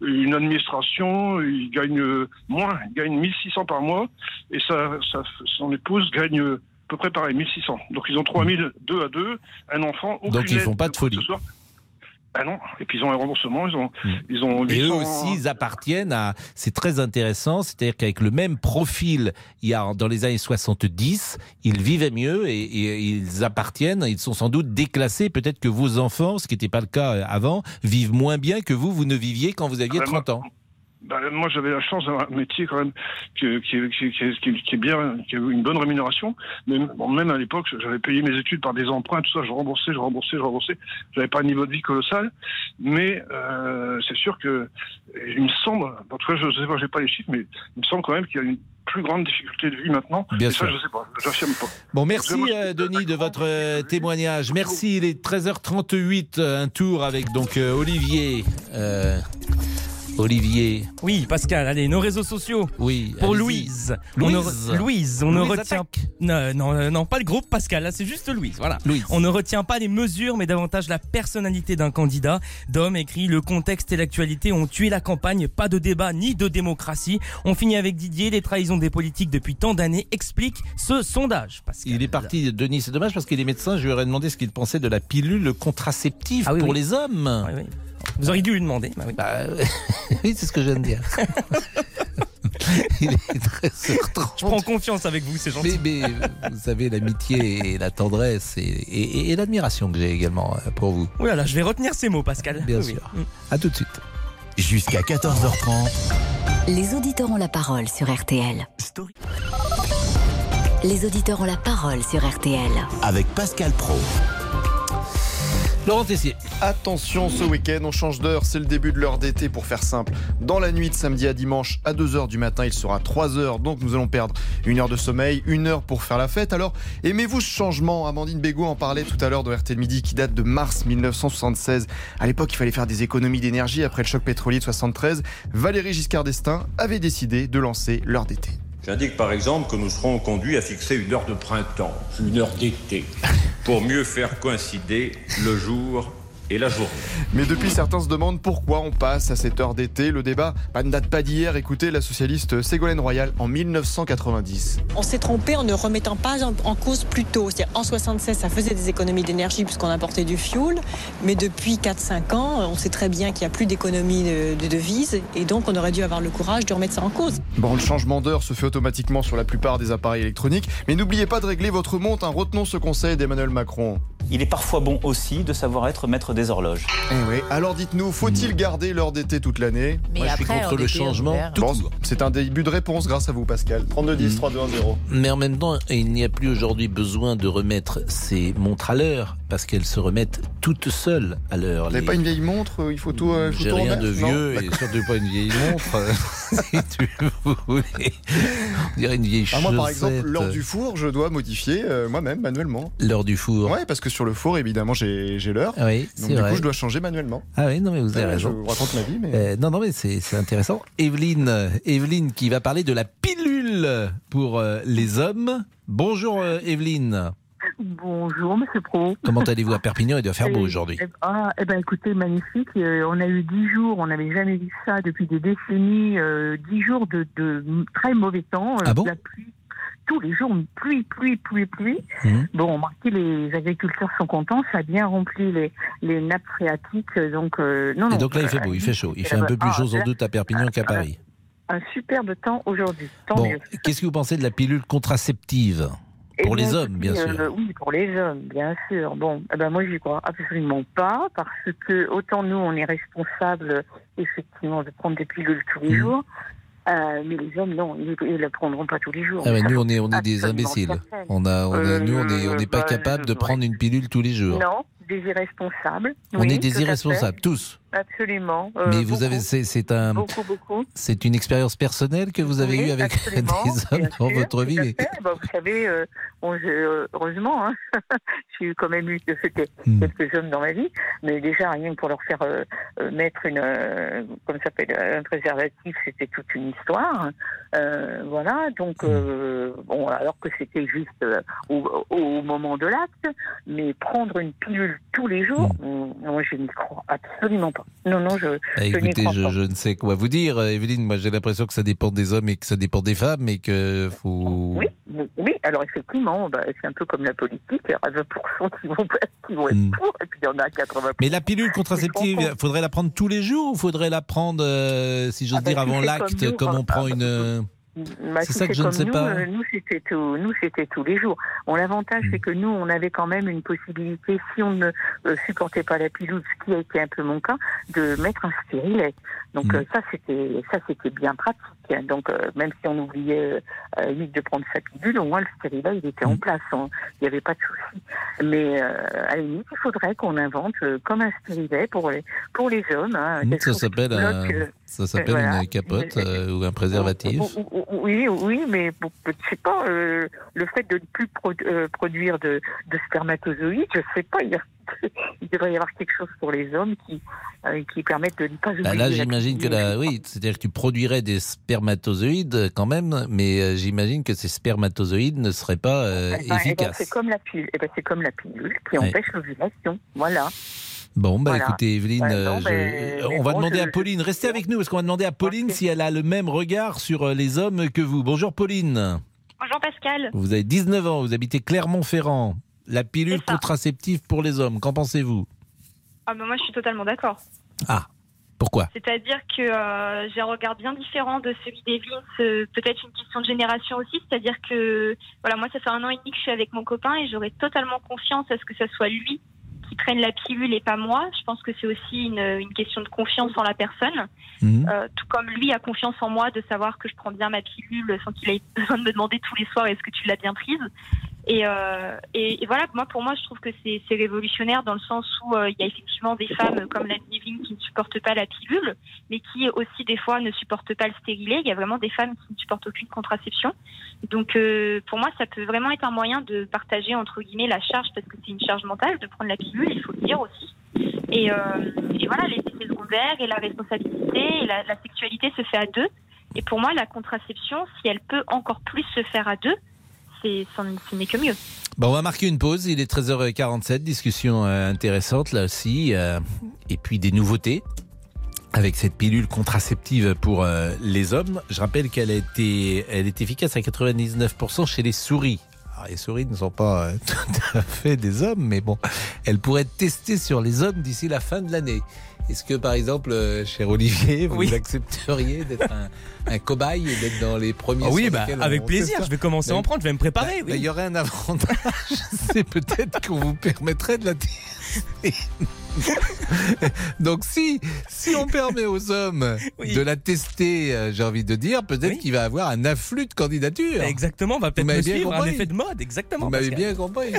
une administration, il gagne euh, moins, il gagne 1600 par mois, et sa, sa- son épouse gagne euh, à peu près pareil, 1600. Donc ils ont 3000 deux à deux, un enfant. aucune Donc ils font pas de folie. Ah non, et puis ils ont un remboursement, ils ont, ils ont Et eux 800 aussi, ils appartiennent à. C'est très intéressant, c'est-à-dire qu'avec le même profil, il y a dans les années 70, ils vivaient mieux et, et ils appartiennent. Ils sont sans doute déclassés. Peut-être que vos enfants, ce qui n'était pas le cas euh, avant, vivent moins bien que vous, vous ne viviez quand vous aviez Ah, 30 ans. Bah, moi, j'avais la chance d'avoir un métier quand même qui, qui, qui, qui, qui- qui est bien, qui a une bonne rémunération. Mais bon, même à l'époque, j'avais payé mes études par des emprunts, tout ça. Je remboursais, je remboursais, je remboursais. J'avais pas un niveau de vie colossal, mais euh, c'est sûr que il me semble, en tout cas, je sais pas, j'ai pas les chiffres, mais il me semble quand même qu'il y a une plus grande difficulté de vie maintenant. Bien Et ça, sûr. je sais pas, j'affirme pas. Bon, merci euh, Denis de votre euh, témoignage. Merci. Il est 13h38, euh, un tour avec donc Olivier. Euh, Olivier. Oui, Pascal, allez, nos réseaux sociaux. Oui. Pour allez-y. Louise. On ne, Louise. Louise, on ne Louise retient. Non, non, euh, non, pas le groupe Pascal, là c'est juste Louise. Voilà. On ne retient pas les mesures, mais davantage la personnalité d'un candidat. Dom écrit Le contexte et l'actualité ont tué la campagne, pas de débat ni de démocratie. On finit avec Didier, les trahisons des politiques depuis tant d'années explique ce sondage. Pascal. Il est parti, Denis, c'est dommage parce qu'il est médecin. Je lui aurais demandé ce qu'il pensait de la pilule contraceptive Ah oui, pour oui. les hommes. Vous auriez dû lui demander. Bah oui, oui c'est ce que je viens de dire. Il est très heures Je prends confiance avec vous, c'est gentil. Mais, mais vous savez, l'amitié et la tendresse et, et- et l'admiration que j'ai également euh, pour vous. Oui, là, je vais retenir ces mots, Pascal. Bien Oui, sûr. oui. À tout de suite. Jusqu'à 14h30. Les auditeurs ont la parole sur RTL. Les auditeurs ont la parole sur RTL. Avec Pascal Pro. Laurent Tessier. Attention, ce week-end, on change d'heure. C'est le début de l'heure d'été pour faire simple. Dans la nuit de samedi à dimanche, à 2h du matin, il sera 3h. Donc nous allons perdre une heure de sommeil, une heure pour faire la fête. Alors, aimez-vous ce changement? Amandine Bégaud en parlait tout à l'heure de RTL Midi qui date de mars 1976. À l'époque, il fallait faire des économies d'énergie après le choc pétrolier de 73. Valérie Giscard d'Estaing avait décidé de lancer l'heure d'été. J'indique par exemple que nous serons conduits à fixer une heure de printemps, une heure d'été, pour mieux faire coïncider le jour et la journée. Mais depuis, certains se demandent pourquoi on passe à cette heure d'été. Le débat bah, ne date pas d'hier. Écoutez la socialiste Ségolène Royal en 1990. On s'est trompé en ne remettant pas en, en cause plus tôt. En 76, ça faisait des économies d'énergie puisqu'on apportait du fuel. Mais depuis 4-5 ans, on sait très bien qu'il n'y a plus d'économie de, de devises. Et donc, on aurait dû avoir le courage de remettre ça en cause. Bon, le changement d'heure se fait automatiquement sur la plupart des appareils électroniques. Mais n'oubliez pas de régler votre montre. Hein. Retenons ce conseil d'Emmanuel Macron. Il est parfois bon aussi de savoir être maître des horloges. Eh oui. Alors dites-nous, faut-il garder l'heure d'été toute l'année Mais Moi, je suis contre le changement. Bon. C'est un début de réponse grâce à vous, Pascal. 32 10 32 1 0. Mais en même temps, il n'y a plus aujourd'hui besoin de remettre ces montres à l'heure parce qu'elles se remettent toutes seules à l'heure. Vous n'avez Les- pas une vieille montre euh, Il faut tout. euh, J'ai rien de Non vieux et surtout pas une vieille montre. si tu voulais. On dirait une vieille Ah, moi, par exemple, l'heure du four, je dois modifier euh, moi-même manuellement. L'heure du four. Ouais, parce que sur le four, évidemment, j'ai l'heure. Oui, Donc du vrai. coup, je dois changer manuellement. Ah oui, non mais vous avez Ouais, je raison. vous raconte ma vie, mais. Euh, non, non, mais c'est intéressant. Evelyne, Evelyne qui va parler de la pilule pour les hommes. Bonjour Evelyne. Bonjour Monsieur Pro. Comment allez-vous à Perpignan Il doit faire beau aujourd'hui. eh- Ah, eh ben écoutez, magnifique. Euh, on a eu dix jours, on n'avait jamais vu ça depuis des décennies. euh, Dix jours de, de très mauvais temps. euh, Ah bon la pluie. Tous les jours, pluie, pluie, pluie, pluie. Mhm. Bon, remarquez, les agriculteurs sont contents, ça a bien rempli les, les nappes phréatiques. Donc, euh, non, non. Et donc là, il fait euh, beau, il fait chaud. Il fait un peu plus ah, chaud sans doute à Perpignan qu'à Paris. Un superbe temps aujourd'hui. Bon, qu'est-ce que vous pensez de la pilule contraceptive? Pour les hommes, bien sûr. euh, oui, pour les hommes, bien sûr. Bon, eh ben moi, j'y crois absolument pas, parce que autant nous, on est responsable effectivement de prendre des pilules tous les Mhm. jours, euh, mais les hommes, non, ils ne la prendront pas tous les jours. Ah, nous, on est, on est des imbéciles. On a, on a- Euh, nous, on est, on n'est pas bah, capable de prendre une pilule tous les jours. Non, des irresponsables. On oui, est des irresponsables, tous. Absolument. euh, Mais vous beaucoup, avez, c'est un, Beaucoup, beaucoup. c'est une expérience personnelle que vous avez Oui, eue avec des hommes dans sûr, votre vie. mais-. Bah, vous savez, euh, je- euh, heureusement, hein, j'ai eu quand même eu de Hmm. quelques hommes dans ma vie, mais déjà rien que pour leur faire euh, mettre une, comme ça s'appelle, un préservatif, c'était toute une histoire. Voilà, donc euh, bon, alors que c'était juste au, au moment de l'acte, mais prendre une pilule tous les jours, non, je n'y crois absolument pas. Non, non, je, Ah, je écoutez, crois je, pas. je ne sais quoi vous dire, euh, Evelyne. Moi, j'ai l'impression que ça dépend des hommes et que ça dépend des femmes, et que faut. Oui, oui, alors effectivement, bah, c'est un peu comme la politique, il y aura 20% qui vont, qui vont être Hmm. pour, et puis il y en a 80%. Mais la pilule contraceptive, Je faudrait la prendre tous les jours ou faudrait la prendre, euh, si j'ose Ah bah, dire, avant l'acte, comme on ah, prend bah, une. Bah, c'est ça que je ne sais nous, pas. euh, Nous, c'était tout, nous, c'était tous les jours. Bon, l'avantage, Hmm. c'est que nous, on avait quand même une possibilité, si on ne euh, supportait pas la pilule, ce qui a été un peu mon cas, de mettre un stérilet. Donc Hmm. euh, ça, c'était, ça, c'était bien pratique. Donc euh, même si on oubliait euh, limite de prendre sa pilule, au moins le stérilet, il était en Hmm. place. Il n'y avait pas de souci. Mais euh, à la limite, il faudrait qu'on invente euh, comme un stérilet pour les pour les hommes. hein, Ça s'appelle un, ça s'appelle voilà. une capote euh, ou un préservatif. ou- ou- ou- Oui, oui, mais je sais pas, euh, le fait de ne plus euh, produire de, de spermatozoïdes, je sais pas, il, y a- il devrait y avoir quelque chose pour les hommes qui, qui permettent de ne pas Bah là, j'imagine que la, oui, c'est-à-dire que tu produirais des spermatozoïdes quand même, mais j'imagine que ces spermatozoïdes ne seraient pas Eh ben, eh ben, efficaces. c'est comme la pilule, eh ben, c'est comme la pilule qui Ouais. empêche l'ovulation. Voilà. Bon, bah Voilà. écoutez, Evelyne, Ouais, euh, non, je- mais- on va bon, demander je- à Pauline, restez avec nous, parce qu'on va demander à Pauline si elle a le même regard sur euh, les hommes que vous. Bonjour Pauline. Bonjour Pascal. Vous avez 19 ans, vous habitez Clermont-Ferrand. La pilule contraceptive pour les hommes, qu'en pensez-vous? Ah ben moi je suis totalement d'accord. Ah, pourquoi? C'est-à-dire que euh, j'ai un regard bien différent de celui d'Evelyne. C'est peut-être une question de génération aussi. C'est-à-dire que voilà, moi ça fait un an et demi que je suis avec mon copain et j'aurais totalement confiance à ce que ce soit lui qui prenne la pilule et pas moi. Je pense que c'est aussi une, une question de confiance en la personne. Mhm. Euh, tout comme lui a confiance en moi de savoir que je prends bien ma pilule sans qu'il ait besoin de me demander tous les soirs est-ce que tu l'as bien prise? Et, euh, et, et voilà, moi, pour moi, je trouve que c'est révolutionnaire dans le sens où euh, il y a effectivement des femmes comme la Living qui ne supportent pas la pilule, mais qui aussi des fois ne supportent pas le stérilet. Il y a vraiment des femmes qui ne supportent aucune contraception. Donc, euh, pour moi, ça peut vraiment être un moyen de partager entre guillemets la charge parce que c'est une charge mentale de prendre la pilule, il faut le dire aussi. Et, euh, et voilà, les effets secondaires et la responsabilité et la, la sexualité se fait à deux. Et pour moi, la contraception, si elle peut encore plus se faire à deux, c'est ce n'est que mieux. Bon, on va marquer une pause. Il est 13h47. Discussion euh, intéressante là aussi. euh, et puis des nouveautés avec cette pilule contraceptive pour euh, les hommes. Je rappelle qu'elle été, elle est efficace à 99% chez les souris. Les souris ne sont pas tout à fait des hommes, mais bon, elle pourrait être testée sur les hommes d'ici la fin de l'année. Est-ce que, par exemple, euh, cher Olivier, vous accepteriez d'être un, un cobaye et d'être dans les premiers Ah oui, bah, avec plaisir, je vais commencer à en prendre, je vais me préparer, Bah, oui. Il y aurait un avantage, c'est peut-être qu'on vous permettrait de la tester. Donc si, si on permet aux hommes de la tester, euh, j'ai envie de dire, peut-être qu'il va avoir un afflux de candidatures. Exactement, on va peut-être me suivre, un effet de mode, exactement. Vous m'avez bien compris.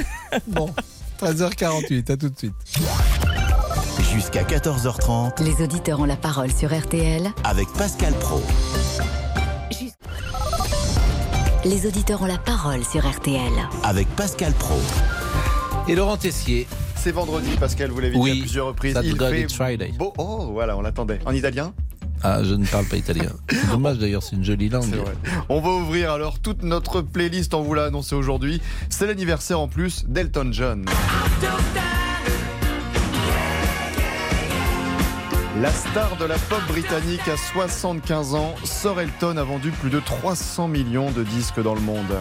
Bon, 13h48, à tout de suite. Jusqu'à 14h30 Les auditeurs ont la parole sur RTL. avec Pascal Pro. Les auditeurs ont la parole sur RTL. Avec Pascal Pro. Et Laurent Tessier. C'est vendredi, Pascal, vous l'avez dit Oui, à plusieurs reprises. Il fait Friday. beau. Oh, voilà, on l'attendait. En italien Ah, je ne parle pas italien. C'est dommage d'ailleurs, c'est une jolie langue. Vrai. On va ouvrir alors toute notre playlist, on vous l'a annoncé aujourd'hui. C'est l'anniversaire en plus d'Elton John. La star de la pop britannique à 75 ans, Sir Elton a vendu plus de 300 millions de disques dans le monde.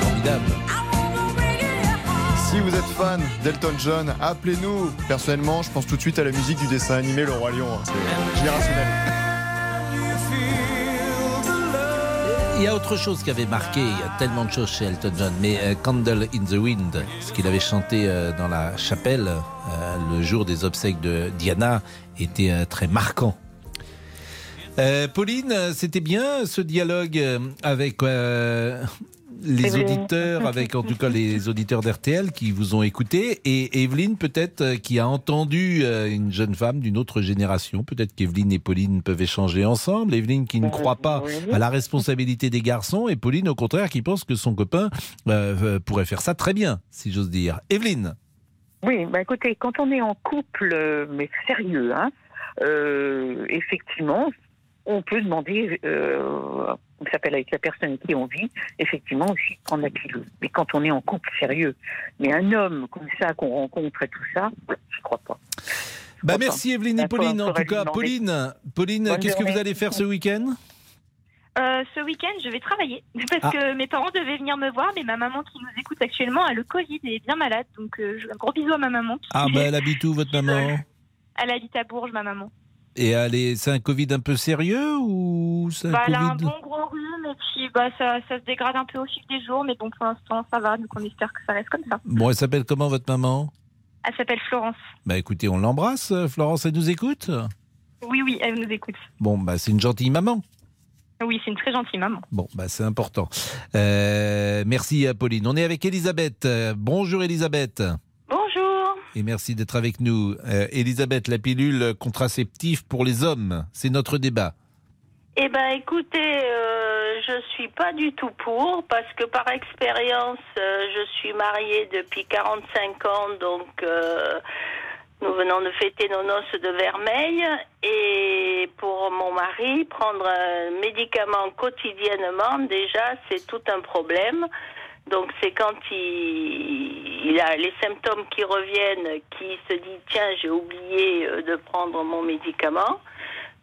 Formidable. Si vous êtes fan d'Elton John, appelez-nous. Personnellement, je pense tout de suite à la musique du dessin animé Le Roi Lion. hein. C'est générationnel. Y a autre chose qui avait marqué, il y a tellement de choses chez Elton John, mais euh, Candle in the Wind, ce qu'il avait chanté euh, dans la chapelle euh, le jour des obsèques de Diana, était très marquant. Euh, Pauline, c'était bien ce dialogue euh, avec euh, les auditeurs, avec en tout cas les auditeurs d'RTL qui vous ont écouté, et Evelyne peut-être qui a entendu une jeune femme d'une autre génération. Peut-être qu'Evelyne et Pauline peuvent échanger ensemble. Evelyne qui ne croit pas à la responsabilité des garçons, et Pauline au contraire qui pense que son copain euh, pourrait faire ça très bien, si j'ose dire. Evelyne. Oui, bah écoutez, quand on est en couple, mais sérieux, hein, euh, effectivement, on peut demander, euh, on s'appelle avec la personne qui on vit, effectivement aussi prendre la pilule. Mais quand on est en couple sérieux, mais un homme comme ça qu'on rencontre et tout ça, je crois pas. Bah merci Evelyne et Pauline. En tout cas. Pauline, Pauline, qu'est-ce que vous allez faire ce week-end? Euh, ce week-end, je vais travailler parce Ah. que mes parents devaient venir me voir, mais ma maman qui nous écoute actuellement a le Covid et est bien malade. Donc, euh, je- un gros bisou à ma maman. qui- Ah bah elle habite où votre maman? Elle habite à Bourges, ma maman. Et est- c'est un Covid un peu sérieux ou c'est un Bah, elle a un bon gros rhume et puis bah, ça, ça se dégrade un peu au fil des jours, mais bon, pour l'instant, ça va. Donc, on espère que ça reste comme ça. Bon, elle s'appelle comment votre maman? Elle s'appelle Florence. Bah écoutez, on l'embrasse. euh, Florence, elle nous écoute? Oui, oui, elle nous écoute. Bon, bah c'est une gentille maman. Oui, c'est une très gentille maman. Bon, bah c'est important. Euh, merci Pauline. On est avec Elisabeth. Euh, bonjour Elisabeth. Et merci d'être avec nous. Euh, Elisabeth, la pilule contraceptive pour les hommes, c'est notre débat. Eh ben, écoutez, euh, je suis pas du tout pour parce que par expérience, euh, je suis mariée depuis 45 ans, donc euh, nous venons de fêter nos noces de vermeil et pour mon mari, prendre un médicament quotidiennement, déjà, c'est tout un problème. Donc c'est quand il, a les symptômes qui reviennent, qui se dit tiens j'ai oublié euh, de prendre mon médicament.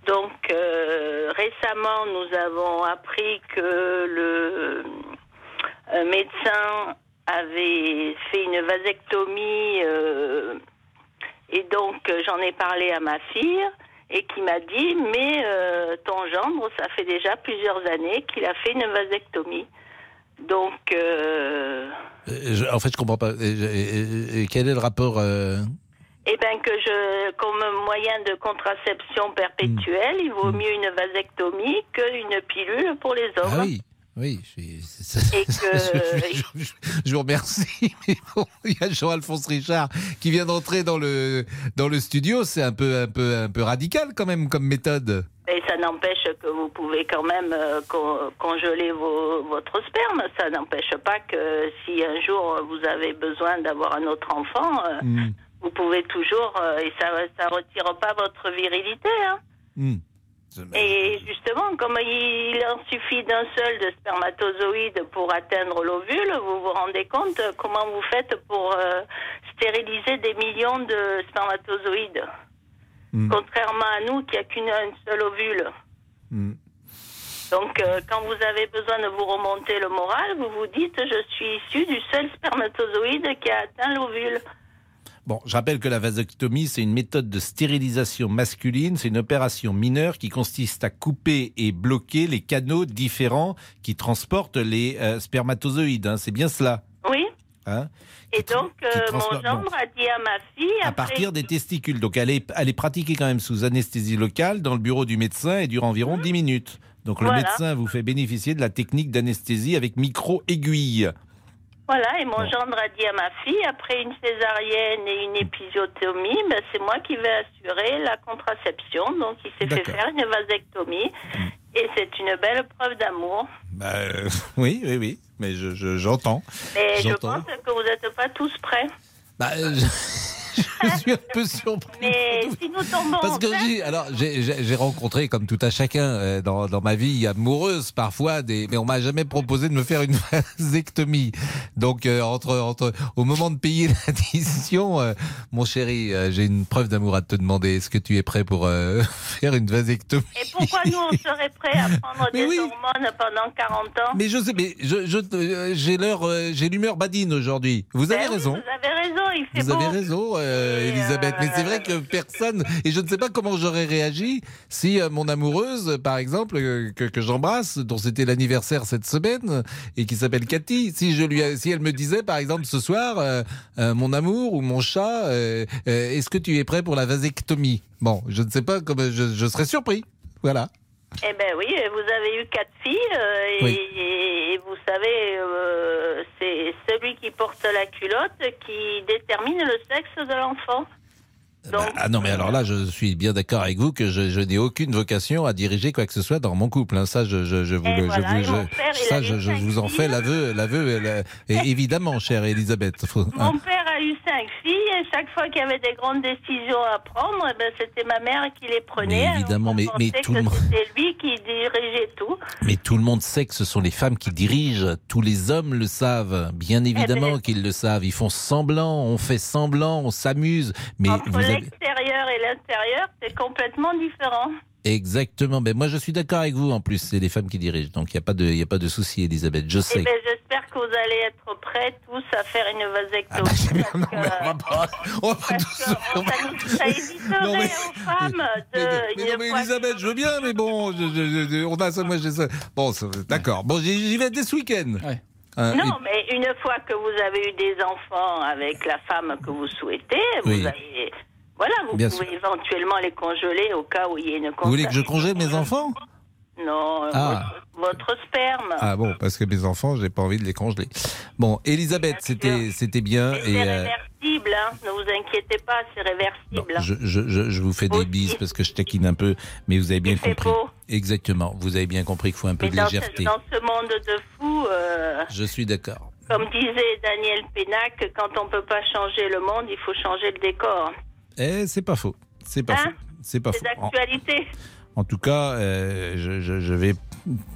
Donc euh, récemment nous avons appris que le un médecin avait fait une vasectomie euh, et donc euh, j'en ai parlé à ma fille et qui m'a dit mais euh, ton gendre ça fait déjà plusieurs années qu'il a fait une vasectomie. Donc euh, je- en fait, je comprends pas. Euh, quel est le rapport euh, Eh bien, que je, comme moyen de contraception perpétuelle, il vaut mieux une vasectomie qu'une pilule pour les hommes. Ah oui. Oui, je, suis- c'est ça. Et que- je, je- je vous remercie. Mais bon, il y a Jean-Alphonse Richard qui vient d'entrer dans le, dans le studio. C'est un peu, un, peu, un peu radical quand même comme méthode. Et ça n'empêche que vous pouvez quand même euh, con- congeler vos- votre sperme. Ça n'empêche pas que si un jour vous avez besoin d'avoir un autre enfant, euh, Hmm. vous pouvez toujours, euh, et ça ne retire pas votre virilité. hein. Hmm. Et justement, comme il en suffit d'un seul de spermatozoïde pour atteindre l'ovule, vous vous rendez compte comment vous faites pour euh, stériliser des millions de spermatozoïdes? Contrairement à nous qui a qu'une un seul ovule. Hmm. Donc, euh, quand vous avez besoin de vous remonter le moral, vous vous dites je suis issu du seul spermatozoïde qui a atteint l'ovule. Bon, je rappelle que la vasectomie, c'est une méthode de stérilisation masculine. C'est une opération mineure qui consiste à couper et bloquer les canaux différents qui transportent les euh, spermatozoïdes. hein. C'est bien cela. Oui. hein Et donc, euh, mon gendre a dit à ma fille. à partir des testicules. Donc elle est, elle est pratiquée quand même sous anesthésie locale dans le bureau du médecin et dure environ 10 minutes. Donc le Voilà. médecin vous fait bénéficier de la technique d'anesthésie avec micro-aiguille. Voilà, et mon gendre a dit à ma fille, après une césarienne et une épisiotomie, ben, c'est moi qui vais assurer la contraception. Donc, il s'est fait faire une vasectomie. Et c'est une belle preuve d'amour. Bah, euh, oui, oui, oui, mais je- je- j'entends. Mais je J'entends. pense que vous n'êtes pas tous prêts. Bah, euh, je, je suis un peu surpris. Mais si nous tombons Parce que j'ai, alors j'ai, rencontré comme tout à chacun euh, dans, dans ma vie amoureuse parfois des, mais on m'a jamais proposé de me faire une vasectomie. Donc euh, entre entre au moment de payer l'addition, euh, mon chéri, euh, j'ai une preuve d'amour à te demander. Est-ce que tu es prêt pour faire une vasectomie? Et pourquoi nous, on serait prêts à prendre des hormones pendant 40 ans? Mais je sais, mais je, je, j'ai l'heure, j'ai l'humeur badine aujourd'hui. Vous avez Ben oui, raison. Vous avez raison, il fait Vous avez raison, euh, Elisabeth. Mais c'est vrai que personne. Et je ne sais pas comment j'aurais réagi si euh, mon amoureuse, par exemple, euh, que, j'embrasse, dont c'était l'anniversaire cette semaine, et qui s'appelle Cathy, si, je lui, si elle me disait, par exemple, ce soir, euh, mon amour ou mon chat, est-ce que tu es prêt pour la vasectomie? Bon, je ne sais pas comment. Je, je serais surpris. Voilà. Eh ben oui, vous avez eu quatre filles euh, et, Oui. et- et vous savez, euh, c'est celui qui porte la culotte qui détermine le sexe de l'enfant. Donc, Ah non, mais alors là, je suis bien d'accord avec vous que je, je n'ai aucune vocation à diriger quoi que ce soit dans mon couple. hein. Ça, je, je, je vous, Et le- voilà, je, vous- père, ça, je, en fais l'aveu, l'aveu, euh, évidemment, chère Elisabeth. Hein. mon père a eu cinq filles et chaque fois qu'il y avait des grandes décisions à prendre, eh ben, c'était ma mère qui les prenait. Mais évidemment, mais- tout le monde- C'était lui qui dirigeait tout. Mais tout le monde sait que ce sont les femmes qui dirigent. Tous les hommes le savent. Bien évidemment qu'ils le savent. Ils font semblant, on fait semblant, on s'amuse. Mais Entre avez... l'extérieur et l'intérieur, c'est complètement différent. Exactement. Mais moi, je suis d'accord avec vous. En plus, c'est les femmes qui dirigent. Donc, il n'y a pas de, il y a pas de souci, Elisabeth. Je Eh sais. ben, j'espère que vous allez être prêts tous à faire une vasectomie. Ah bah, parce que- On va parce que ça, nous- ça éviterait Non, mais- aux femmes de. Mais non, mais Elisabeth, je veux bien, mais bon, je- je- je- on a ça, moi j'ai ça. Bon, d'accord. Bon, j'y vais dès ce week-end. Hein, Non, mais une fois que vous avez eu des enfants avec la femme que vous souhaitez, Oui. vous avez. Voilà, vous Bien pouvez éventuellement les congeler au cas où il y ait une Vous voulez que je congèle mes enfants? Non, euh, Ah. votre, votre sperme. Ah bon, parce que mes enfants, j'ai pas envie de les congeler. Bon, Elisabeth, c'était c'était bien. C'est Et euh, réversible, hein. ne vous inquiétez pas, c'est réversible. je, je, je, je vous fais des bises parce que je taquine un peu, mais vous avez bien fait compris. beau. Exactement, vous avez bien compris qu'il faut un peu Mais de dans ce, légèreté. dans ce monde de fous, euh, Je suis d'accord. comme disait Daniel Pénac, quand on peut pas changer le monde, il faut changer le décor. Eh, c'est pas faux. C'est pas Hein faux. C'est pas faux. D'actualité. En tout cas, euh, je, je- je vais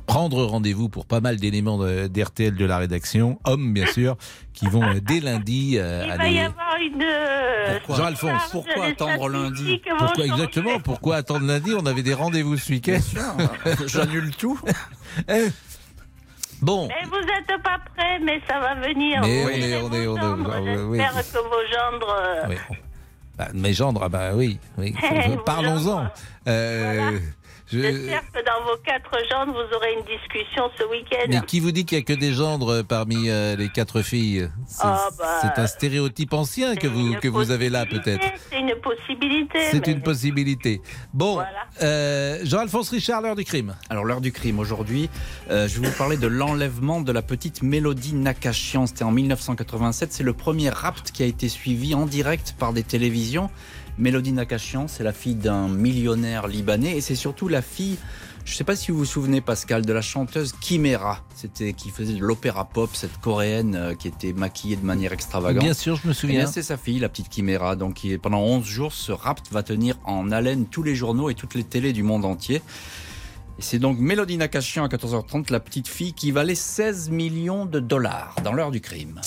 prendre rendez-vous pour pas mal d'éléments d'RTL de la rédaction, hommes bien sûr, qui vont euh, dès lundi euh, Il va y avoir une. euh, Jean-Alphonse, pourquoi attendre vont Pourquoi exactement Pourquoi attendre lundi On avait des rendez-vous ce week-end. J'annule tout. Eh, Bon. Mais vous n'êtes pas prêts, mais ça va venir. Mais Vous on est- on est- on ah, oui. Que vos gendres. euh, Oui. Bah, mes gendres, ah bah oui. oui. Parlons-en. Euh, Je- J'espère que dans vos quatre gendres, vous aurez une discussion ce week-end. Mais qui vous dit qu'il n'y a que des gendres parmi euh, les quatre filles? C'est Ah, bah, c'est un stéréotype ancien que vous, que vous avez là, peut-être. C'est une possibilité. C'est mais- une possibilité. Bon, euh, Jean-Alphonse Richard, l'heure du crime. Alors l'heure du crime aujourd'hui, euh, je vais vous parler de l'enlèvement de la petite Mélodie Nakashian. C'était en 1987. C'est le premier rapt qui a été suivi en direct par des télévisions. Mélodie Nakashian, c'est la fille d'un millionnaire libanais et c'est surtout la fille. Je ne sais pas si vous vous souvenez, Pascal, de la chanteuse Chimera. C'était qui faisait de l'opéra pop, cette coréenne euh, qui était maquillée de manière extravagante. Bien sûr, je me souviens. Eh c'est sa fille, la petite Chimera. Donc, qui pendant 11 jours, ce rapt va tenir en haleine tous les journaux et toutes les télés du monde entier. Et c'est donc Mélodie Nakashian à 14h30, la petite fille qui valait 16 millions de dollars dans l'heure du crime.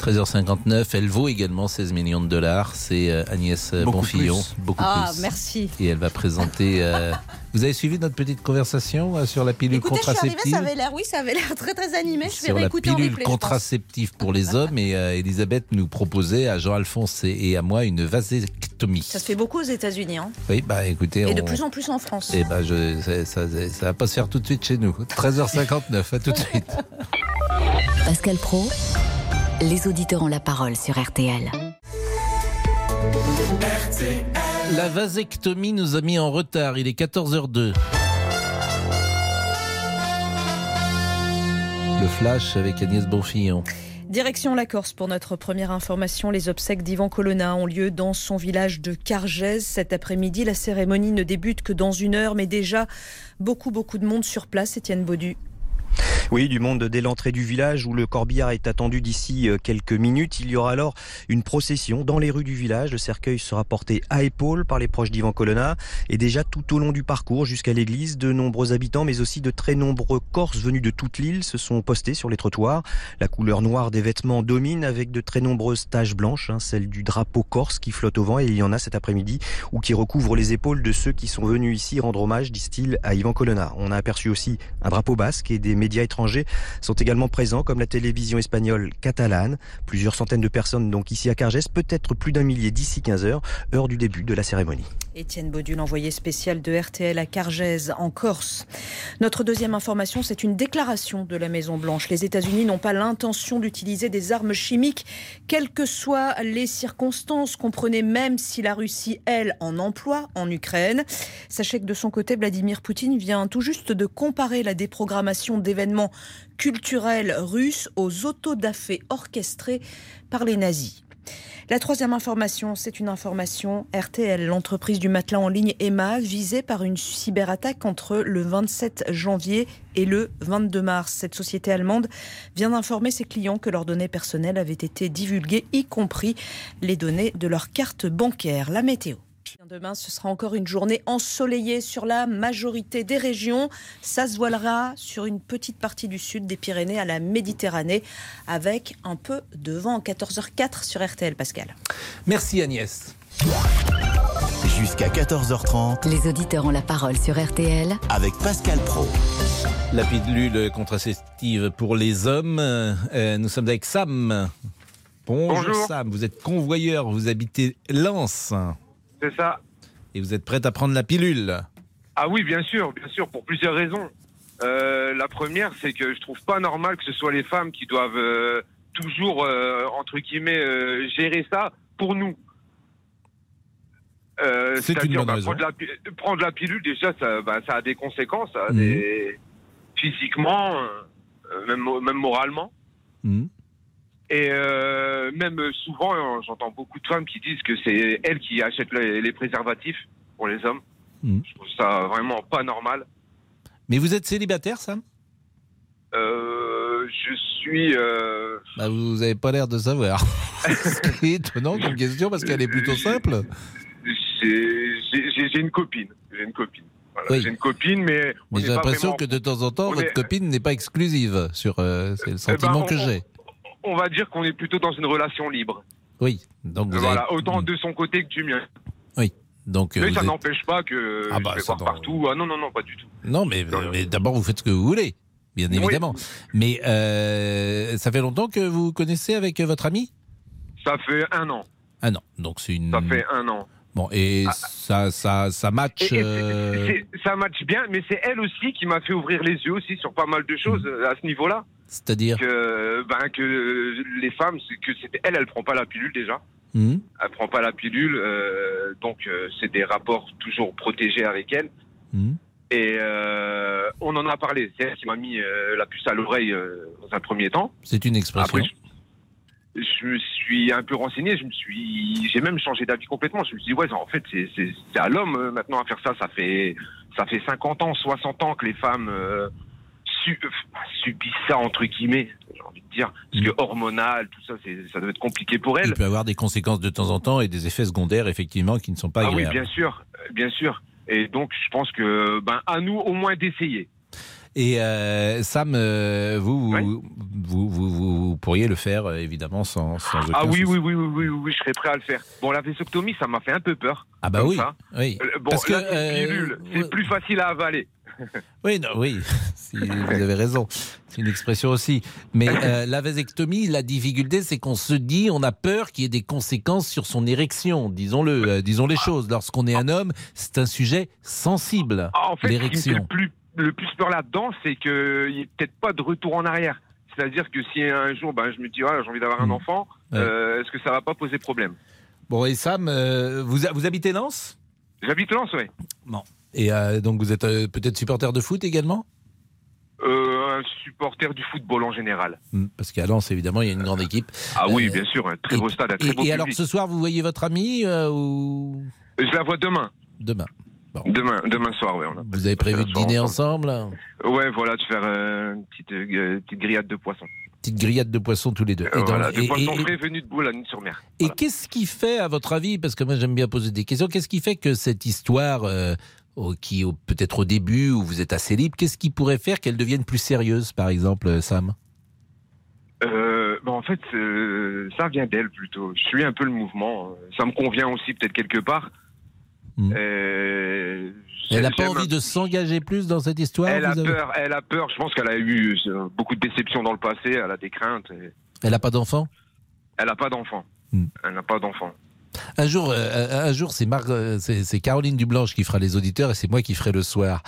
13h59, elle vaut également 16 millions de dollars. C'est euh, Agnès Beaucoup Bonfillon. plus. Beaucoup Ah, plus. merci. Et elle va présenter. euh, Vous avez suivi notre petite conversation euh, sur la pilule Écoutez, je suis arrivée, contraceptive ça avait l'air, oui, ça avait l'air très très animé. Je vais sur la réécouter en pilule replay, contraceptive pour les hommes et euh, Elisabeth nous proposait à Jean-Alphonse et, et à moi une vasectomie. Ça se fait beaucoup aux États-Unis. Hein. Oui, bah écoutez, Et de on- plus en plus en France. Eh ben, je, ça, ça, ça va pas se faire tout de suite chez nous. 13h59, à tout de suite. Pascal Pro, les auditeurs ont la parole sur RTL. La vasectomie nous a mis en retard. Il est 14h02. Le flash avec Agnès Bonfillon. Direction la Corse pour notre première information. Les obsèques d'Ivan Colonna ont lieu dans son village de Cargèse. Cet après-midi, la cérémonie ne débute que dans une heure, mais déjà beaucoup, beaucoup de monde sur place. Étienne Baudu. Oui, du monde dès l'entrée du village où le corbillard est attendu d'ici euh, quelques minutes. Il y aura alors une procession dans les rues du village. Le cercueil sera porté à épaule par les proches d'Ivan Colonna. Et déjà tout au long du parcours jusqu'à l'église, de nombreux habitants, mais aussi de très nombreux Corses venus de toute l'île se sont postés sur les trottoirs. La couleur noire des vêtements domine avec de très nombreuses taches blanches, hein, celle du drapeau corse qui flotte au vent. Et il y en a cet après-midi ou qui recouvre les épaules de ceux qui sont venus ici rendre hommage, disent-ils, à Ivan Colonna. On a aperçu aussi un drapeau basque et des médias étrangers sont également présents, comme la télévision espagnole catalane. Plusieurs centaines de personnes donc ici à Cargès, peut-être plus d'un millier d'ici 15 heures, heure du début de la cérémonie. Étienne Baudu, l'envoyé spécial de RTL à Cargèse, en Corse. Notre deuxième information, c'est une déclaration de la Maison-Blanche. Les États-Unis n'ont pas l'intention d'utiliser des armes chimiques, quelles que soient les circonstances. Comprenez même si la Russie, elle, en emploie en Ukraine. Sachez que de son côté, Vladimir Poutine vient tout juste de comparer la déprogrammation d'événements culturels russes aux autodafés orchestrés par les nazis. La troisième information, c'est une information RTL, l'entreprise du matelas en ligne Emma, visée par une cyberattaque entre le 27 janvier et le 22 mars. Cette société allemande vient d'informer ses clients que leurs données personnelles avaient été divulguées, y compris les données de leur carte bancaire. La météo. Demain, ce sera encore une journée ensoleillée sur la majorité des régions. Ça se voilera sur une petite partie du sud des Pyrénées à la Méditerranée, avec un peu de vent. 14h04 sur RTL, Pascal. Merci Agnès. Jusqu'à 14h30 Les auditeurs ont la parole sur RTL avec Pascal Pro. La pilule contraceptive pour les hommes. Euh, nous sommes avec Sam. Bonjour, Bonjour. Sam, vous êtes convoyeur, vous habitez Lens. C'est ça. Et vous êtes prêt à prendre la pilule Ah oui, bien sûr, bien sûr, pour plusieurs raisons. Euh, la première, c'est que je trouve pas normal que ce soit les femmes qui doivent euh, toujours, euh, entre guillemets, gérer ça pour nous. C'est une c'est-à-dire, bonne bah, raison. prendre, la, pi- prendre la pilule, déjà, ça, bah, ça a des conséquences, ça a Mhm. des... physiquement, même, même moralement. Mhm. Et euh, même souvent, j'entends beaucoup de femmes qui disent que c'est elles qui achètent les, les préservatifs pour les hommes. Mhm. Je trouve ça vraiment pas normal. Mais vous êtes célibataire, Sam? Euh, je suis. euh, bah, Vous n'avez pas l'air de savoir. C'est étonnant comme question parce qu'elle est plutôt simple. j'ai une copine. J'ai une copine. Voilà, Oui. J'ai une copine, mais. j'ai l'impression vraiment- que de temps en temps, on votre est- copine n'est pas exclusive. sur. euh, c'est le sentiment ben, que j'ai. On va dire qu'on est plutôt dans une relation libre. Oui. Donc vous voilà, avez- autant de son côté que du mien. Oui. Donc, euh, mais ça êtes- n'empêche pas que Ah bah, je vais voir partout. Ah non, non, non, pas du tout. Non, mais, mais d'abord, vous faites ce que vous voulez, bien Oui. évidemment. Mais euh, ça fait longtemps que vous connaissez avec votre ami? Ça fait un an. Ah non, donc c'est une. Ça fait un an. Bon, et ça, ça, ça match. Euh, Ça match bien, mais c'est elle aussi qui m'a fait ouvrir les yeux aussi sur pas mal de choses euh, à ce niveau-là. C'est-à-dire que, ben, que les femmes, que elle, elle prend pas la pilule déjà. Hmm. Elle prend pas la pilule, euh, donc euh, c'est des rapports toujours protégés avec elle. Hmm. Et on en a parlé. C'est elle qui m'a mis la puce à l'oreille dans un premier temps. C'est une expression. Après, je, me suis un peu renseigné. Je me suis, j'ai même changé d'avis complètement. Je me suis dit ouais, en fait, c'est à l'homme euh, maintenant à faire ça. Ça fait ça fait 50 ans, 60 ans que les femmes euh, su- euh, subissent ça entre guillemets. J'ai envie de dire parce que hormonal, tout ça, ça doit être compliqué pour elles. Il peut avoir des conséquences de temps en temps et des effets secondaires, effectivement, qui ne sont pas Ah oui, agréables. bien sûr, bien sûr. Et donc, je pense que, ben, à nous au moins d'essayer. Et euh, Sam, euh, vous, vous, vous, vous, vous pourriez le faire, euh, évidemment, sans, sans aucun Ah oui, oui, oui, oui, oui, je serais prêt à le faire. Bon, la vasectomie, ça m'a fait un peu peur. Ah bah oui, oui. Euh, bon, Parce que, c'est plus facile à avaler. Oui, non, oui, si, vous avez raison. C'est une expression aussi. Mais euh, la vasectomie, la difficulté, c'est qu'on se dit, on a peur qu'il y ait des conséquences sur son érection. Disons-le, euh, disons les choses. Lorsqu'on est un homme, c'est un sujet sensible, Ah, En fait, ce qui me fait l'érection. le plus, le plus peur là-dedans, c'est qu'il n'y ait peut-être pas de retour en arrière. C'est-à-dire que si un jour, ben, je me dis, ah, j'ai envie d'avoir un enfant, Hmm. Ouais. euh, est-ce que ça va pas poser problème? Bon, et Sam, euh, vous, vous habitez Lens? J'habite Lens, oui. Bon. Et euh, donc vous êtes peut-être supporter de foot également? Euh, un supporter du football en général. Hmm, Parce qu'à Lens, évidemment, il y a une grande équipe. Ah oui, bien sûr, un très beau stade, un très Et, beau et alors ce soir, vous voyez votre ami euh, ou Je la vois demain. Demain. Demain, demain soir, oui. Vous avez prévu de dîner ensemble Ouais, voilà, de faire euh, une petite, euh, petite grillade de poisson. Petite grillade de poissons tous les deux. Euh, Et voilà, de et- poisson et- frais venu de Boulogne-sur-Mer. Et qu'est-ce qui fait, à votre avis, parce que moi j'aime bien poser des questions, qu'est-ce qui fait que cette histoire, euh, au- qui peut-être au début où vous êtes assez libre, qu'est-ce qui pourrait faire qu'elle devienne plus sérieuse, par exemple, euh, Sam? Euh, bah, en fait, euh, ça vient d'elle plutôt. Je suis un peu le mouvement. Ça me convient aussi peut-être quelque part. Euh, Hmm. Elle n'a pas envie de s'engager plus dans cette histoire Elle a avez- peur. Elle a peur. Je pense qu'elle a eu euh, beaucoup de déceptions dans le passé. Elle a des craintes. et Elle n'a pas d'enfant? Elle n'a pas d'enfant. Elle n'a pas d'enfant. Un jour, euh, un jour, c'est euh, c'est Caroline Dublanche qui fera les auditeurs et c'est moi qui ferai le soir.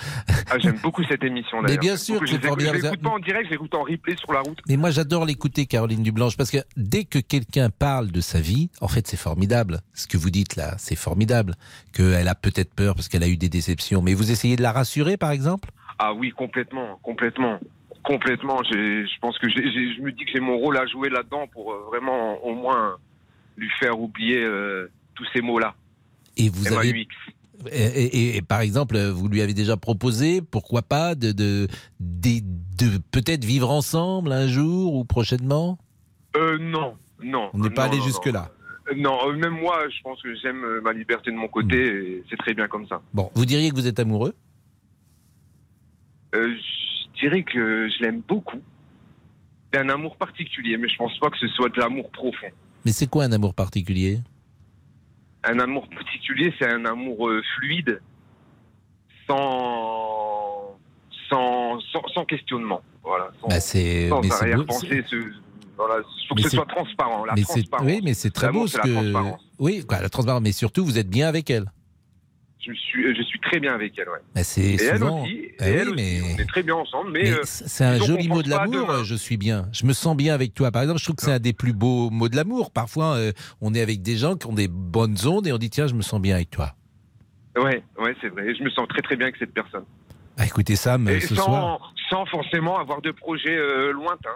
Ah, j'aime beaucoup cette émission. Mais bien sûr que Je l'écoute- pas en direct. Je l'écoute en replay sur la route. Mais moi, j'adore l'écouter, Caroline Dublanche, parce que dès que quelqu'un parle de sa vie, en fait, c'est formidable. Ce que vous dites là, c'est formidable. Qu'elle a peut-être peur parce qu'elle a eu des déceptions. Mais vous essayez de la rassurer, par exemple? Ah oui, complètement, complètement, complètement. Je pense que je me dis que j'ai mon rôle à jouer là-dedans pour euh, vraiment au moins lui faire oublier euh, tous ces mots-là. Et vous MAUX. avez. Et, et- et par exemple, vous lui avez déjà proposé, pourquoi pas, de, de, de, de peut-être vivre ensemble un jour ou prochainement? Euh, non, non. On n'est pas allé jusque-là. Non, Non, euh, même moi, je pense que j'aime euh, ma liberté de mon côté et c'est très bien comme ça. Bon, vous diriez que vous êtes amoureux? Euh, je dirais que je l'aime beaucoup. C'est un amour particulier, mais je pense pas que ce soit de l'amour profond. Mais c'est quoi un amour particulier? Un amour particulier, c'est un amour euh, fluide, sans, sans, sans, sans questionnement. Voilà, sans, Bah, c'est- sans mais c'est beau, arrière-pensée. ce- Voilà, il faut que ce soit transparent. La mais c'est transparence. oui, mais c'est très beau ce que transparence. oui, quoi, la transparence. Mais surtout, vous êtes bien avec elle. Je suis, je suis très bien avec elle. Ouais. Bah, c'est elle souvent. aussi. Ah oui, elle aussi. mais- On est très bien ensemble, mais, Mais euh, c'est un joli mot de l'amour. Je suis bien. Je me sens bien avec toi. Par exemple, je trouve que c'est un des plus beaux mots de l'amour. Parfois, euh, on est avec des gens qui ont des bonnes ondes et on dit tiens, je me sens bien avec toi. Ouais, ouais, c'est vrai. Je me sens très très bien avec cette personne. Bah, écoutez Sam, Et euh, ce sans, soir, sans forcément avoir de projet euh, lointain.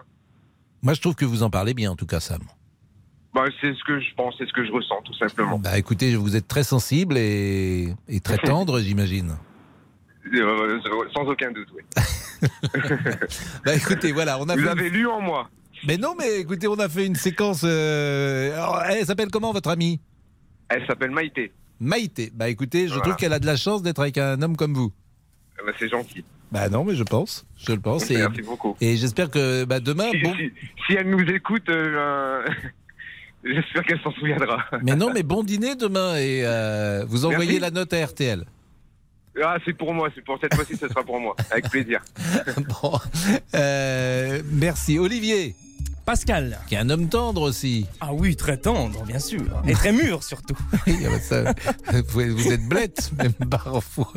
moi je trouve que vous en parlez bien en tout cas, Sam. Bah, c'est ce que je pense, c'est ce que je ressens, tout simplement. Bah écoutez, vous êtes très sensible et, et très tendre, j'imagine. Euh, sans aucun doute, oui. Bah écoutez, voilà, on a Vous fait avez lu en moi. Mais non, mais écoutez, on a fait une séquence. euh, alors, elle s'appelle comment votre amie? Elle s'appelle Maïté. Maïté. Bah écoutez, je Voilà. trouve qu'elle a de la chance d'être avec un homme comme vous. Ben, c'est gentil. Bah non, mais je pense, je le pense. Et, Merci beaucoup. et j'espère que bah, demain, Si, bon. si- si elle nous écoute, euh, euh, j'espère qu'elle s'en souviendra. Mais non, mais bon dîner demain et euh, vous envoyez Merci. la note à RTL. Ah, c'est pour moi, c'est pour cette fois-ci, ce sera pour moi, avec plaisir. bon, euh, merci Olivier. Pascal. Qui est un homme tendre aussi. Ah oui, très tendre, bien sûr. Et très mûr surtout. Oui, ah bah ça, vous êtes blette, même parfois.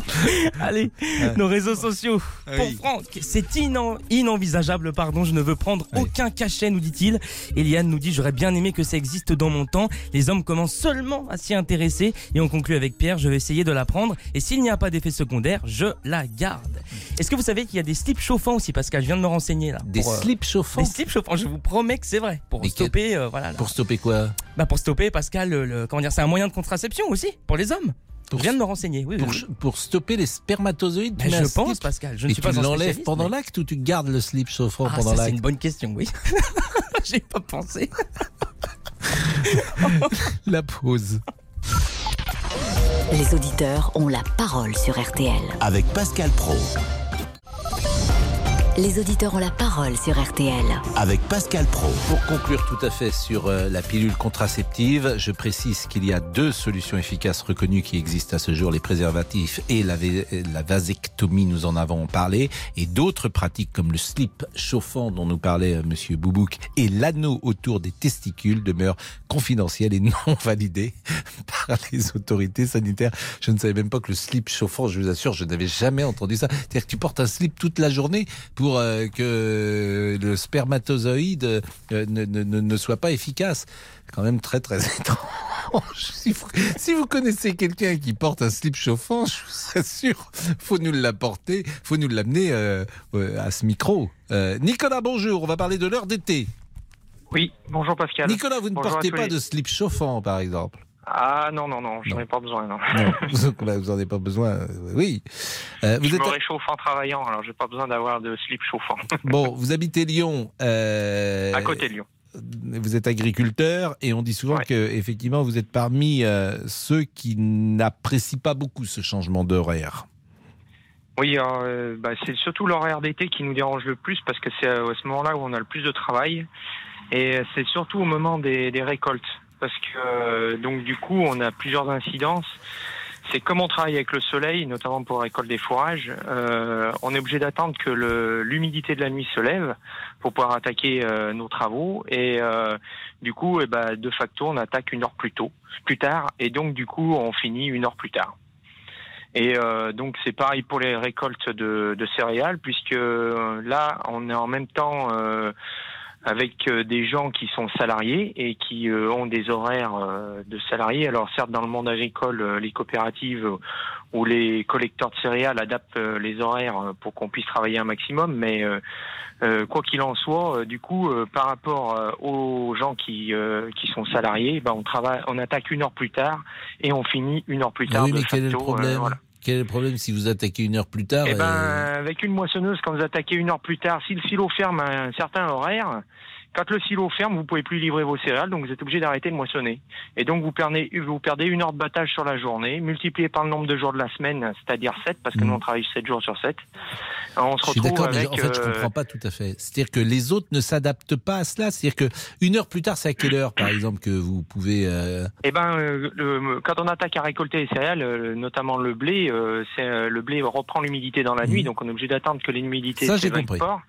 Allez, nos réseaux sociaux. Ah Pour. Franck, c'est inan- inenvisageable, pardon, je ne veux prendre aucun cachet, nous dit-il. Eliane nous dit, j'aurais bien aimé que ça existe dans mon temps. Les hommes commencent seulement à s'y intéresser. Et on conclut avec Pierre, je vais essayer de la prendre. Et s'il n'y a pas d'effet secondaire, je la garde. Est-ce que vous savez qu'il y a des slips chauffants aussi, Pascal Je viens de me renseigner là. Des Pour, euh, slips chauffants? Des slips chauffants, je vous promets que c'est vrai. Pour Mais stopper, euh, voilà. là. Pour stopper quoi? Bah pour stopper, Pascal, le, le- comment dire, c'est un moyen de contraception aussi pour les hommes. Je viens de me renseigner. Oui, pour, oui, pour stopper les spermatozoïdes Ben, tu je pense, slip Pascal, je ne Et suis tu pas un l'enlèves pendant mais- l'acte ou tu gardes le slip chauffant Ah, pendant ça, c'est l'acte une bonne question, oui. J'ai pas pensé. La pause. Les auditeurs ont la parole sur RTL. Avec Pascal Pro. Les auditeurs ont la parole sur RTL. Avec Pascal Pro. Pour conclure tout à fait sur euh, la pilule contraceptive, je précise qu'il y a deux solutions efficaces reconnues qui existent à ce jour, les préservatifs et la, vasectomie, nous en avons parlé, et d'autres pratiques comme le slip chauffant dont nous parlait euh, Monsieur Boubouk et l'anneau autour des testicules demeurent confidentiels et non validés par les autorités sanitaires. Je ne savais même pas que le slip chauffant, je vous assure, je n'avais jamais entendu ça. C'est-à-dire que tu portes un slip toute la journée pour euh, que le spermatozoïde euh, ne, ne- ne- soit pas efficace. Quand même très très étrange. Si vous, si vous connaissez quelqu'un qui porte un slip chauffant, je vous assure, faut nous l'apporter, faut nous l'amener euh, euh, à ce micro. Euh, Nicolas, bonjour. On va parler de l'heure d'été. Oui, bonjour Pascal. Nicolas, vous ne Bonjour portez pas les- de slip chauffant, par exemple. Ah non, non, non, j'en ai pas besoin, non. Non, vous bah, vous en avez pas besoin. euh, Oui. Euh, vous je êtes me réchauffe en travaillant, alors j'ai pas besoin d'avoir de slip chauffant. bon. Vous habitez Lyon. euh, à côté de Lyon. vous êtes agriculteur et on dit souvent que effectivement vous êtes parmi euh, ceux qui n'apprécient pas beaucoup ce changement d'horaire. Oui, bah, c'est surtout l'horaire d'été qui nous dérange le plus parce que c'est à ce moment-là où on a le plus de travail et c'est surtout au moment des, des récoltes parce que euh, donc du coup on a plusieurs incidences. C'est comme on travaille avec le soleil, notamment pour la récolte des fourrages, euh, on est obligé d'attendre que l'humidité de la nuit se lève pour pouvoir attaquer euh, nos travaux et euh, du coup, eh ben, de facto, on attaque une heure plus tôt, plus tard, et donc du coup, on finit une heure plus tard. Et euh, donc c'est pareil pour les récoltes de, de céréales, puisque euh, là, on est en même temps avec euh, des gens qui sont salariés et qui euh, ont des horaires euh, de salariés. Alors certes, dans le monde agricole, les coopératives ou les collecteurs de céréales adaptent les horaires pour qu'on puisse travailler un maximum, mais quoi qu'il en soit, du coup, par rapport aux gens qui qui sont salariés, ben on travaille, on attaque une heure plus tard et on finit une heure plus Ah tard. oui, de mais quel est le problème? voilà. Quel est le problème si vous attaquez une heure plus tard Eh ben, euh, avec une moissonneuse, quand vous attaquez une heure plus tard, si le silo ferme à un certain horaire, quand le silo ferme, vous pouvez plus livrer vos céréales, donc vous êtes obligé d'arrêter de moissonner. Et donc vous perdez, vous perdez une heure de battage sur la journée, multiplié par le nombre de jours de la semaine, c'est-à-dire 7, parce que nous on travaille 7 jours sur 7. On se Je suis retrouve d'accord, mais en fait, je euh, comprends pas tout à fait. C'est-à-dire que les autres ne s'adaptent pas à cela. C'est-à-dire que une heure plus tard, c'est à quelle heure, par exemple, que vous pouvez euh, Eh ben, euh, le- quand on attaque à récolter les céréales, euh, notamment le blé, c'est le blé reprend l'humidité dans la nuit, donc on est obligé d'attendre que l'humidité Mhm.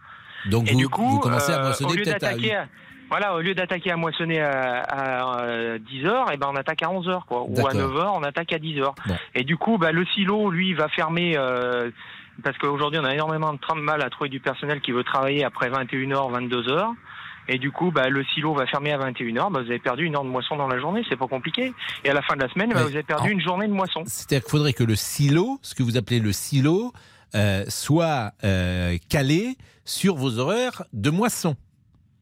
Donc Et vous, du coup, vous commencez à euh, moissonner au lieu peut-être à d'attaquer à- Voilà, au lieu d'attaquer à moissonner à, à, 10 heures, et ben on attaque à 11 heures, quoi. Ou à D'accord. 9 heures, on attaque à 10 heures. Et du coup, bah, le silo, lui, va fermer. euh, parce qu'aujourd'hui, on a énormément de mal à trouver du personnel qui veut travailler après 21h, 22h. Et du coup, bah, le silo va fermer à 21h. Bah, vous avez perdu une heure de moisson dans la journée, c'est pas compliqué. Et à la fin de la semaine, bah, vous avez perdu en- une journée de moisson. C'est-à-dire qu'il faudrait que le silo, ce que vous appelez le silo, euh, soit euh, calé sur vos horaires de moisson.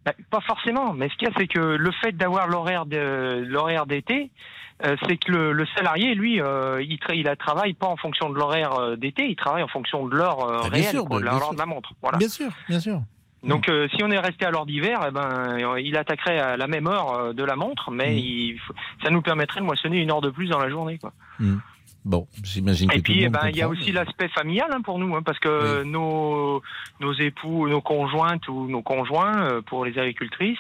Bah, pas forcément, mais ce qu'il y a, c'est que le fait d'avoir l'horaire de l'horaire d'été, euh, c'est que le, le salarié, lui, euh, il, tra- il travaille pas en fonction de l'horaire d'été, il travaille en fonction de l'heure euh, Ah, bien réelle, sûr, quoi, de bien l'heure de la montre. Voilà. Bien sûr, bien sûr. Donc, euh, si on est resté à l'heure d'hiver, eh ben, il attaquerait à la même heure de la montre, mais Mm. il ça nous permettrait de moissonner une heure de plus dans la journée. Quoi. Hmm. Bon, j'imagine que Et puis, eh ben, il y a aussi l'aspect familial hein, pour nous, hein, parce que nos, nos époux, nos conjointes ou nos conjoints, euh, pour les agricultrices,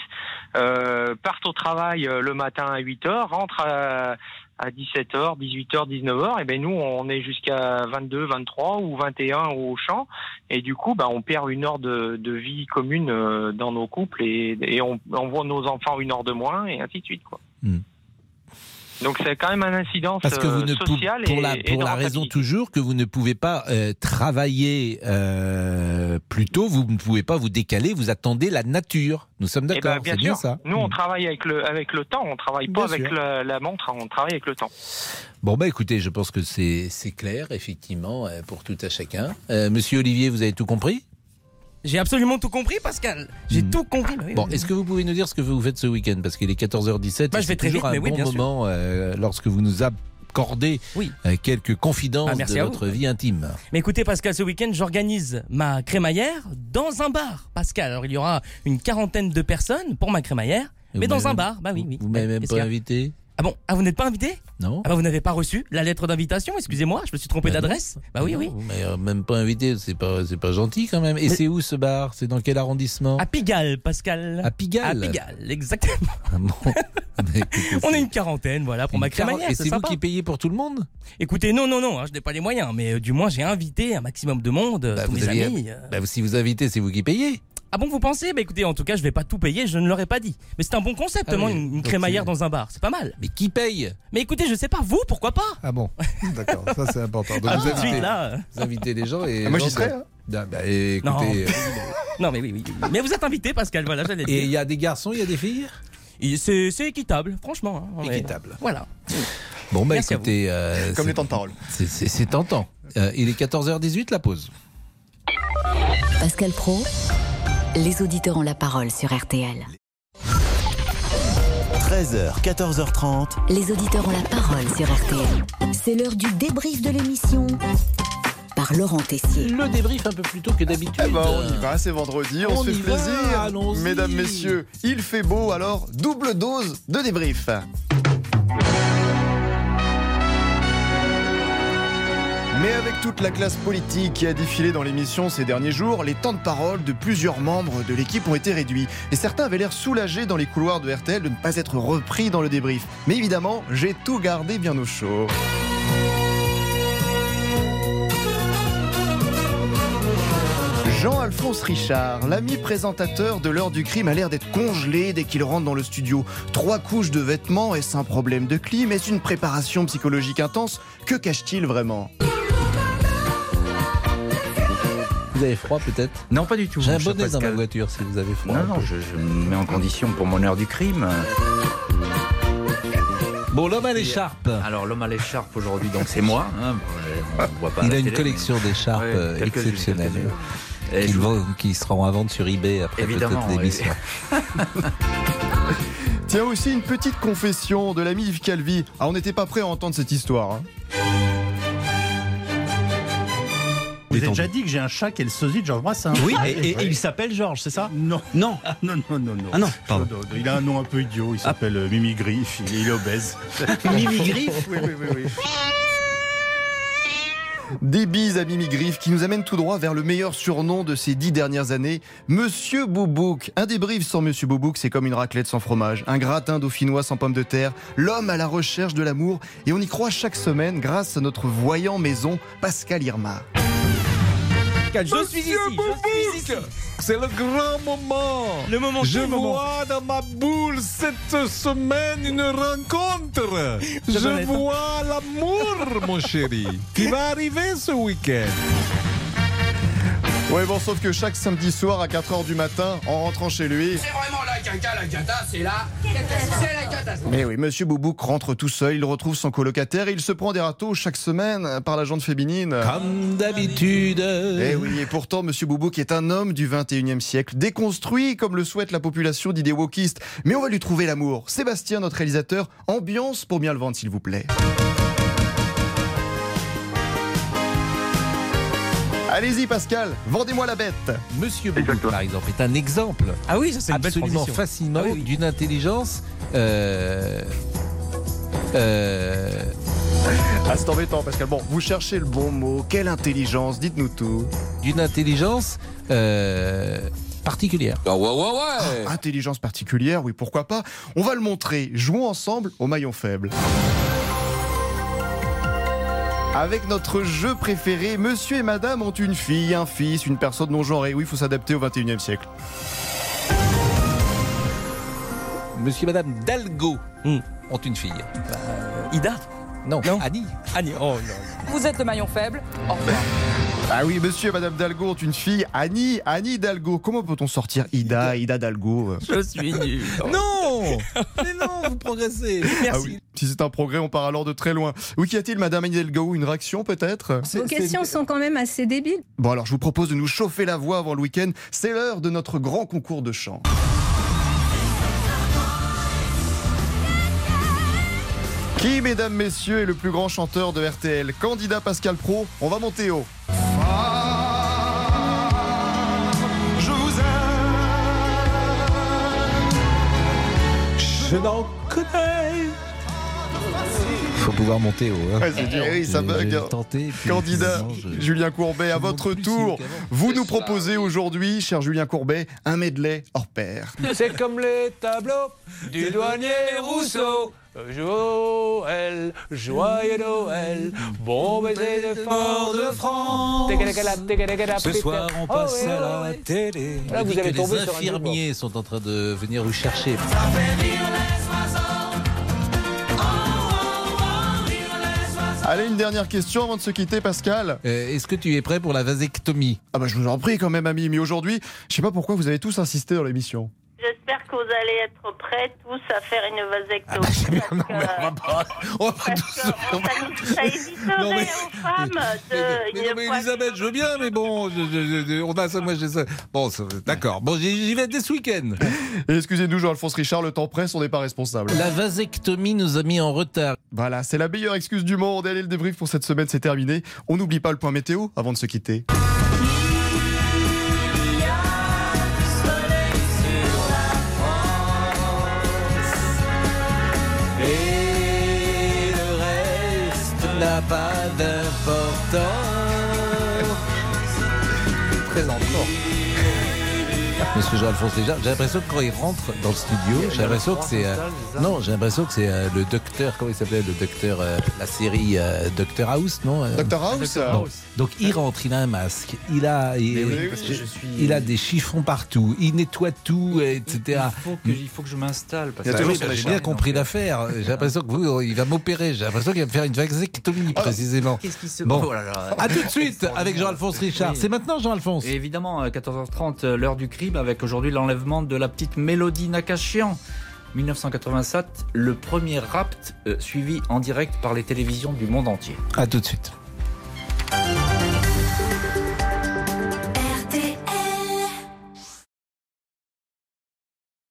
euh, partent au travail euh, le matin à 8 heures, rentrent à, à 17h, 18h, 19h, et ben nous on est jusqu'à 22, 23 ou 21 au champ, et du coup bah, on perd une heure de, de vie commune euh, dans nos couples et, et on, on voit nos enfants une heure de moins et ainsi de suite quoi. Hmm. Donc c'est quand même un incidence Parce que vous euh, ne pou- social pour et, la, pour la raison toujours que vous ne pouvez pas euh, travailler euh, plus tôt, vous ne pouvez pas vous décaler, vous attendez la nature. Nous sommes Eh ben, d'accord, bien sûr. bien ça. Nous on travaille avec le avec le temps, on travaille pas Bien avec la, la montre, on travaille avec le temps. Bon bah écoutez, je pense que c'est c'est clair effectivement pour tout à chacun. Euh, Monsieur Olivier, vous avez tout compris? J'ai absolument tout compris, Pascal. J'ai tout compris. Bah oui, Bon, oui. est-ce que vous pouvez nous dire ce que vous faites ce week-end? Parce qu'il est 14h17. Bah, et je vais très toujours vite, mais un oui, bon bien sûr. moment euh, lorsque vous nous accordez euh, quelques confidences Ah, de votre vie intime. Mais écoutez, Pascal, ce week-end, j'organise ma crémaillère dans un bar. Pascal, alors il y aura une quarantaine de personnes pour ma crémaillère, mais vous dans un bar. Bah oui, oui. Vous m'avez même pas invité? Ah bon Ah, vous n'êtes pas invité Non. Ah bah vous n'avez pas reçu la lettre d'invitation, excusez-moi, je me suis trompé Bah d'adresse. Bah oui, oui. Mais euh, même pas invité, c'est pas, c'est pas gentil quand même. Et Mais- c'est où ce bar? C'est dans quel arrondissement? À Pigalle, Pascal. À Pigalle À Pigalle, exactement. Ah bon écoutez, On est une quarantaine, voilà, pour ma crémaillère. Et c'est vous qui payez pour tout le monde? Écoutez, non, non, non, hein, je n'ai pas les moyens, mais euh, du moins j'ai invité un maximum de monde, euh, tous vous mes aviez- amis. euh. Bah, si vous invitez, c'est vous qui payez. Ah bon, vous pensez? Bah écoutez, en tout cas, je vais pas tout payer, je ne l'aurais pas dit. Mais c'est un bon concept, Ah oui, une, une donc crémaillère dans un bar, c'est pas mal. Mais qui paye? Mais écoutez, je sais pas, vous, pourquoi pas? Ah bon? D'accord, ça c'est important. Donc Ah, vous tout de invitez, suite, là. euh. Vous invitez les gens et. Ah, moi, j'y non, serai, bah- hein. bah, bah, écoutez. Non. euh, Non, mais oui, oui, oui. Mais vous êtes invité, Pascal, voilà, j'allais le Et il dire. y a des garçons, il y a des filles? Et C'est c'est équitable, franchement. hein, Équitable. Voilà. Bon, bah Merci à écoutez. euh, Comme c'est- les temps de parole. c'est- C'est c'est tentant. Euh, il est 14h18, la pause. Pascal Pro, les auditeurs ont la parole sur RTL. 13h, 14h30. Les auditeurs ont la parole sur RTL. C'est l'heure du débrief de l'émission par Laurent Tessier. Le débrief un peu plus tôt que d'habitude. Eh ben, on y va, c'est vendredi, on, On se fait va, plaisir. Mesdames, messieurs, il fait beau, alors double dose de débrief. Mais avec toute la classe politique qui a défilé dans l'émission ces derniers jours, les temps de parole de plusieurs membres de l'équipe ont été réduits. Et certains avaient l'air soulagés dans les couloirs de RTL de ne pas être repris dans le débrief. Mais évidemment, j'ai tout gardé bien au chaud. Jean-Alphonse Richard, l'ami présentateur de l'heure du crime, a l'air d'être congelé dès qu'il rentre dans le studio. Trois couches de vêtements, est-ce un problème de clim? Est-ce une préparation psychologique intense? Que cache-t-il vraiment? Vous avez froid peut-être? Non, pas du tout. J'ai un bonnet dans ma voiture si vous avez froid. Non, non, je, je me mets en condition pour mon heure du crime. Bon, l'homme à l'écharpe. Alors, l'homme à l'écharpe aujourd'hui, donc c'est moi. hein. On voit pas Il a une télé, collection mais- d'écharpes Ouais, euh. Et Qui, je- vont- qui seront à vendre sur eBay après Évidemment, peut-être oui. l'émission. Tiens aussi une petite confession de l'ami Yves Calvi. Ah, on n'était pas prêt à entendre cette histoire. hein. Vous avez déjà dit que j'ai un chat qui est le sosie de Georges Brassens. Oui, Ah, et, et- et il s'appelle Georges, c'est ça Non. Non. non, non, non, non. Ah non, pardon. Il a un nom un peu idiot, il s'appelle euh, Mimi Griff, il est, il est obèse. Mimi Griff Oui, oui, oui, oui. Des bises à Mimi Griff qui nous amènent tout droit vers le meilleur surnom de ces dix dernières années, Monsieur Boubouk. Un débrief sans Monsieur Boubouk, c'est comme une raclette sans fromage, un gratin dauphinois sans pommes de terre, l'homme à la recherche de l'amour, et on y croit chaque semaine grâce à notre voyant maison, Pascal Irma. Je suis ici, je suis ici. C'est le grand moment. Le moment, Je moment vois dans ma boule cette semaine une rencontre. Je Je vois l'amour, mon chéri, qui va arriver ce week-end. Ouais, bon, sauf que chaque samedi soir à 4h du matin, en rentrant chez lui. C'est vraiment la quinca, la cata, c'est là. C'est la cata. Mais oui, Monsieur Boubouk rentre tout seul, il retrouve son colocataire et il se prend des râteaux chaque semaine par la jante féminine. Comme d'habitude. Eh oui, et pourtant, Monsieur Boubouk est un homme du 21e siècle, déconstruit comme le souhaite la population d'idées wokistes. Mais on va lui trouver l'amour. Sébastien, notre réalisateur, ambiance pour bien le vendre, s'il vous plaît. Allez-y, Pascal, vendez-moi la bête. Monsieur Boubouk, par exemple, est un exemple. Ah oui, ça c'est une belle absolument fascinant Ah oui, oui. d'une intelligence. euh, euh, Ah, c'est embêtant, Pascal. Bon, vous cherchez le bon mot. Quelle intelligence, dites-nous tout. d'une intelligence euh, particulière. Ah, Intelligence particulière, oui, pourquoi pas. On va le montrer. Jouons ensemble au maillon faible. Avec notre jeu préféré, monsieur et madame ont une fille, un fils, une personne non genrée. Oui, il faut s'adapter au 21e siècle. Monsieur et madame Dalgo Hmm. ont une fille. Ida Non, Annie. Annie, oh non. Vous êtes le maillon faible. Au revoir. Ah oui, monsieur et madame Dalgo ont une fille, Annie, Annie Dalgo. Comment peut-on sortir Ida, Ida Dalgo? Je suis nul. Non Mais non, vous progressez. Ah oui. Si c'est un progrès, on part alors de très loin. Oui, qu'y a-t-il, madame Annie Dalgo? Une réaction peut-être? Vos questions sont quand même assez débiles. Bon, alors je vous propose de nous chauffer la voix avant le week-end. C'est l'heure de notre grand concours de chant. Qui, mesdames, messieurs, est le plus grand chanteur de RTL Candidat Pascal Pro, on va monter haut. Je vous Je n'en connais. Faut pouvoir monter haut. hein. Ouais, c'est dur. Eh oui, ça J'ai- bug. j'ai tenté, puis Candidat je- Julien Courbet, à votre tour. Vous nous proposez aujourd'hui, cher Julien Courbet, un medley hors pair. C'est comme les tableaux du douanier Rousseau. Joël, joyeux Noël, bon baiser de fort de France. Ce soir, on passe Oh, à la télé. Là, vous que tomber les sur un infirmiers sont en train de venir vous chercher. Allez, une dernière question avant de se quitter, Pascal. Euh, Est-ce que tu es prêt pour la vasectomie? Ah bah je vous en prie quand même, ami. Mais aujourd'hui, je sais pas pourquoi vous avez tous insisté dans l'émission. J'espère que vous allez être prêts tous à faire une vasectomie. Ah, parce que- On va parce que ça, nous- ça éviterait Non, mais- aux femmes de. Mais non, mais Elisabeth, je veux bien, mais bon, je- je- je- on a ça, moi j'ai ça. Bon, ça- d'accord. Bon, j'y j'y vais dès ce week-end. Et excusez-nous, Jean-Alphonse Richard, le temps presse, on n'est pas responsable. La vasectomie nous a mis en retard. Voilà, c'est la meilleure excuse du monde. Allez, le débrief pour cette semaine, c'est terminé. On n'oublie pas le point météo avant de se quitter. Pas d'importance. Forme. Monsieur Jean-Alphonse Richard, j'ai l'impression que quand il rentre dans le studio, j'ai l'impression que c'est. euh, non, j'ai l'impression que c'est euh, le docteur, comment il s'appelait Le docteur, euh, la série euh, Doctor House, non Dr House? Non. Donc il rentre, il a un masque, il a, il, oui, suis- a des chiffons partout, il nettoie tout, etc. Il faut que, il faut que je m'installe. parce que- oui, j'ai bien compris l'affaire. J'ai l'impression que vous, il va m'opérer. J'ai l'impression qu'il va me faire une vasectomie précisément. Qu'est-ce qui se Bon. Oh là là. À tout de suite avec Jean-Alphonse Richard. Oui. C'est maintenant Jean-Alphonse. Et évidemment, à 14h30, euh, l'heure du avec aujourd'hui l'enlèvement de la petite Mélodie Nakachian. 1987, le premier rapt euh, suivi en direct par les télévisions du monde entier. À tout de suite.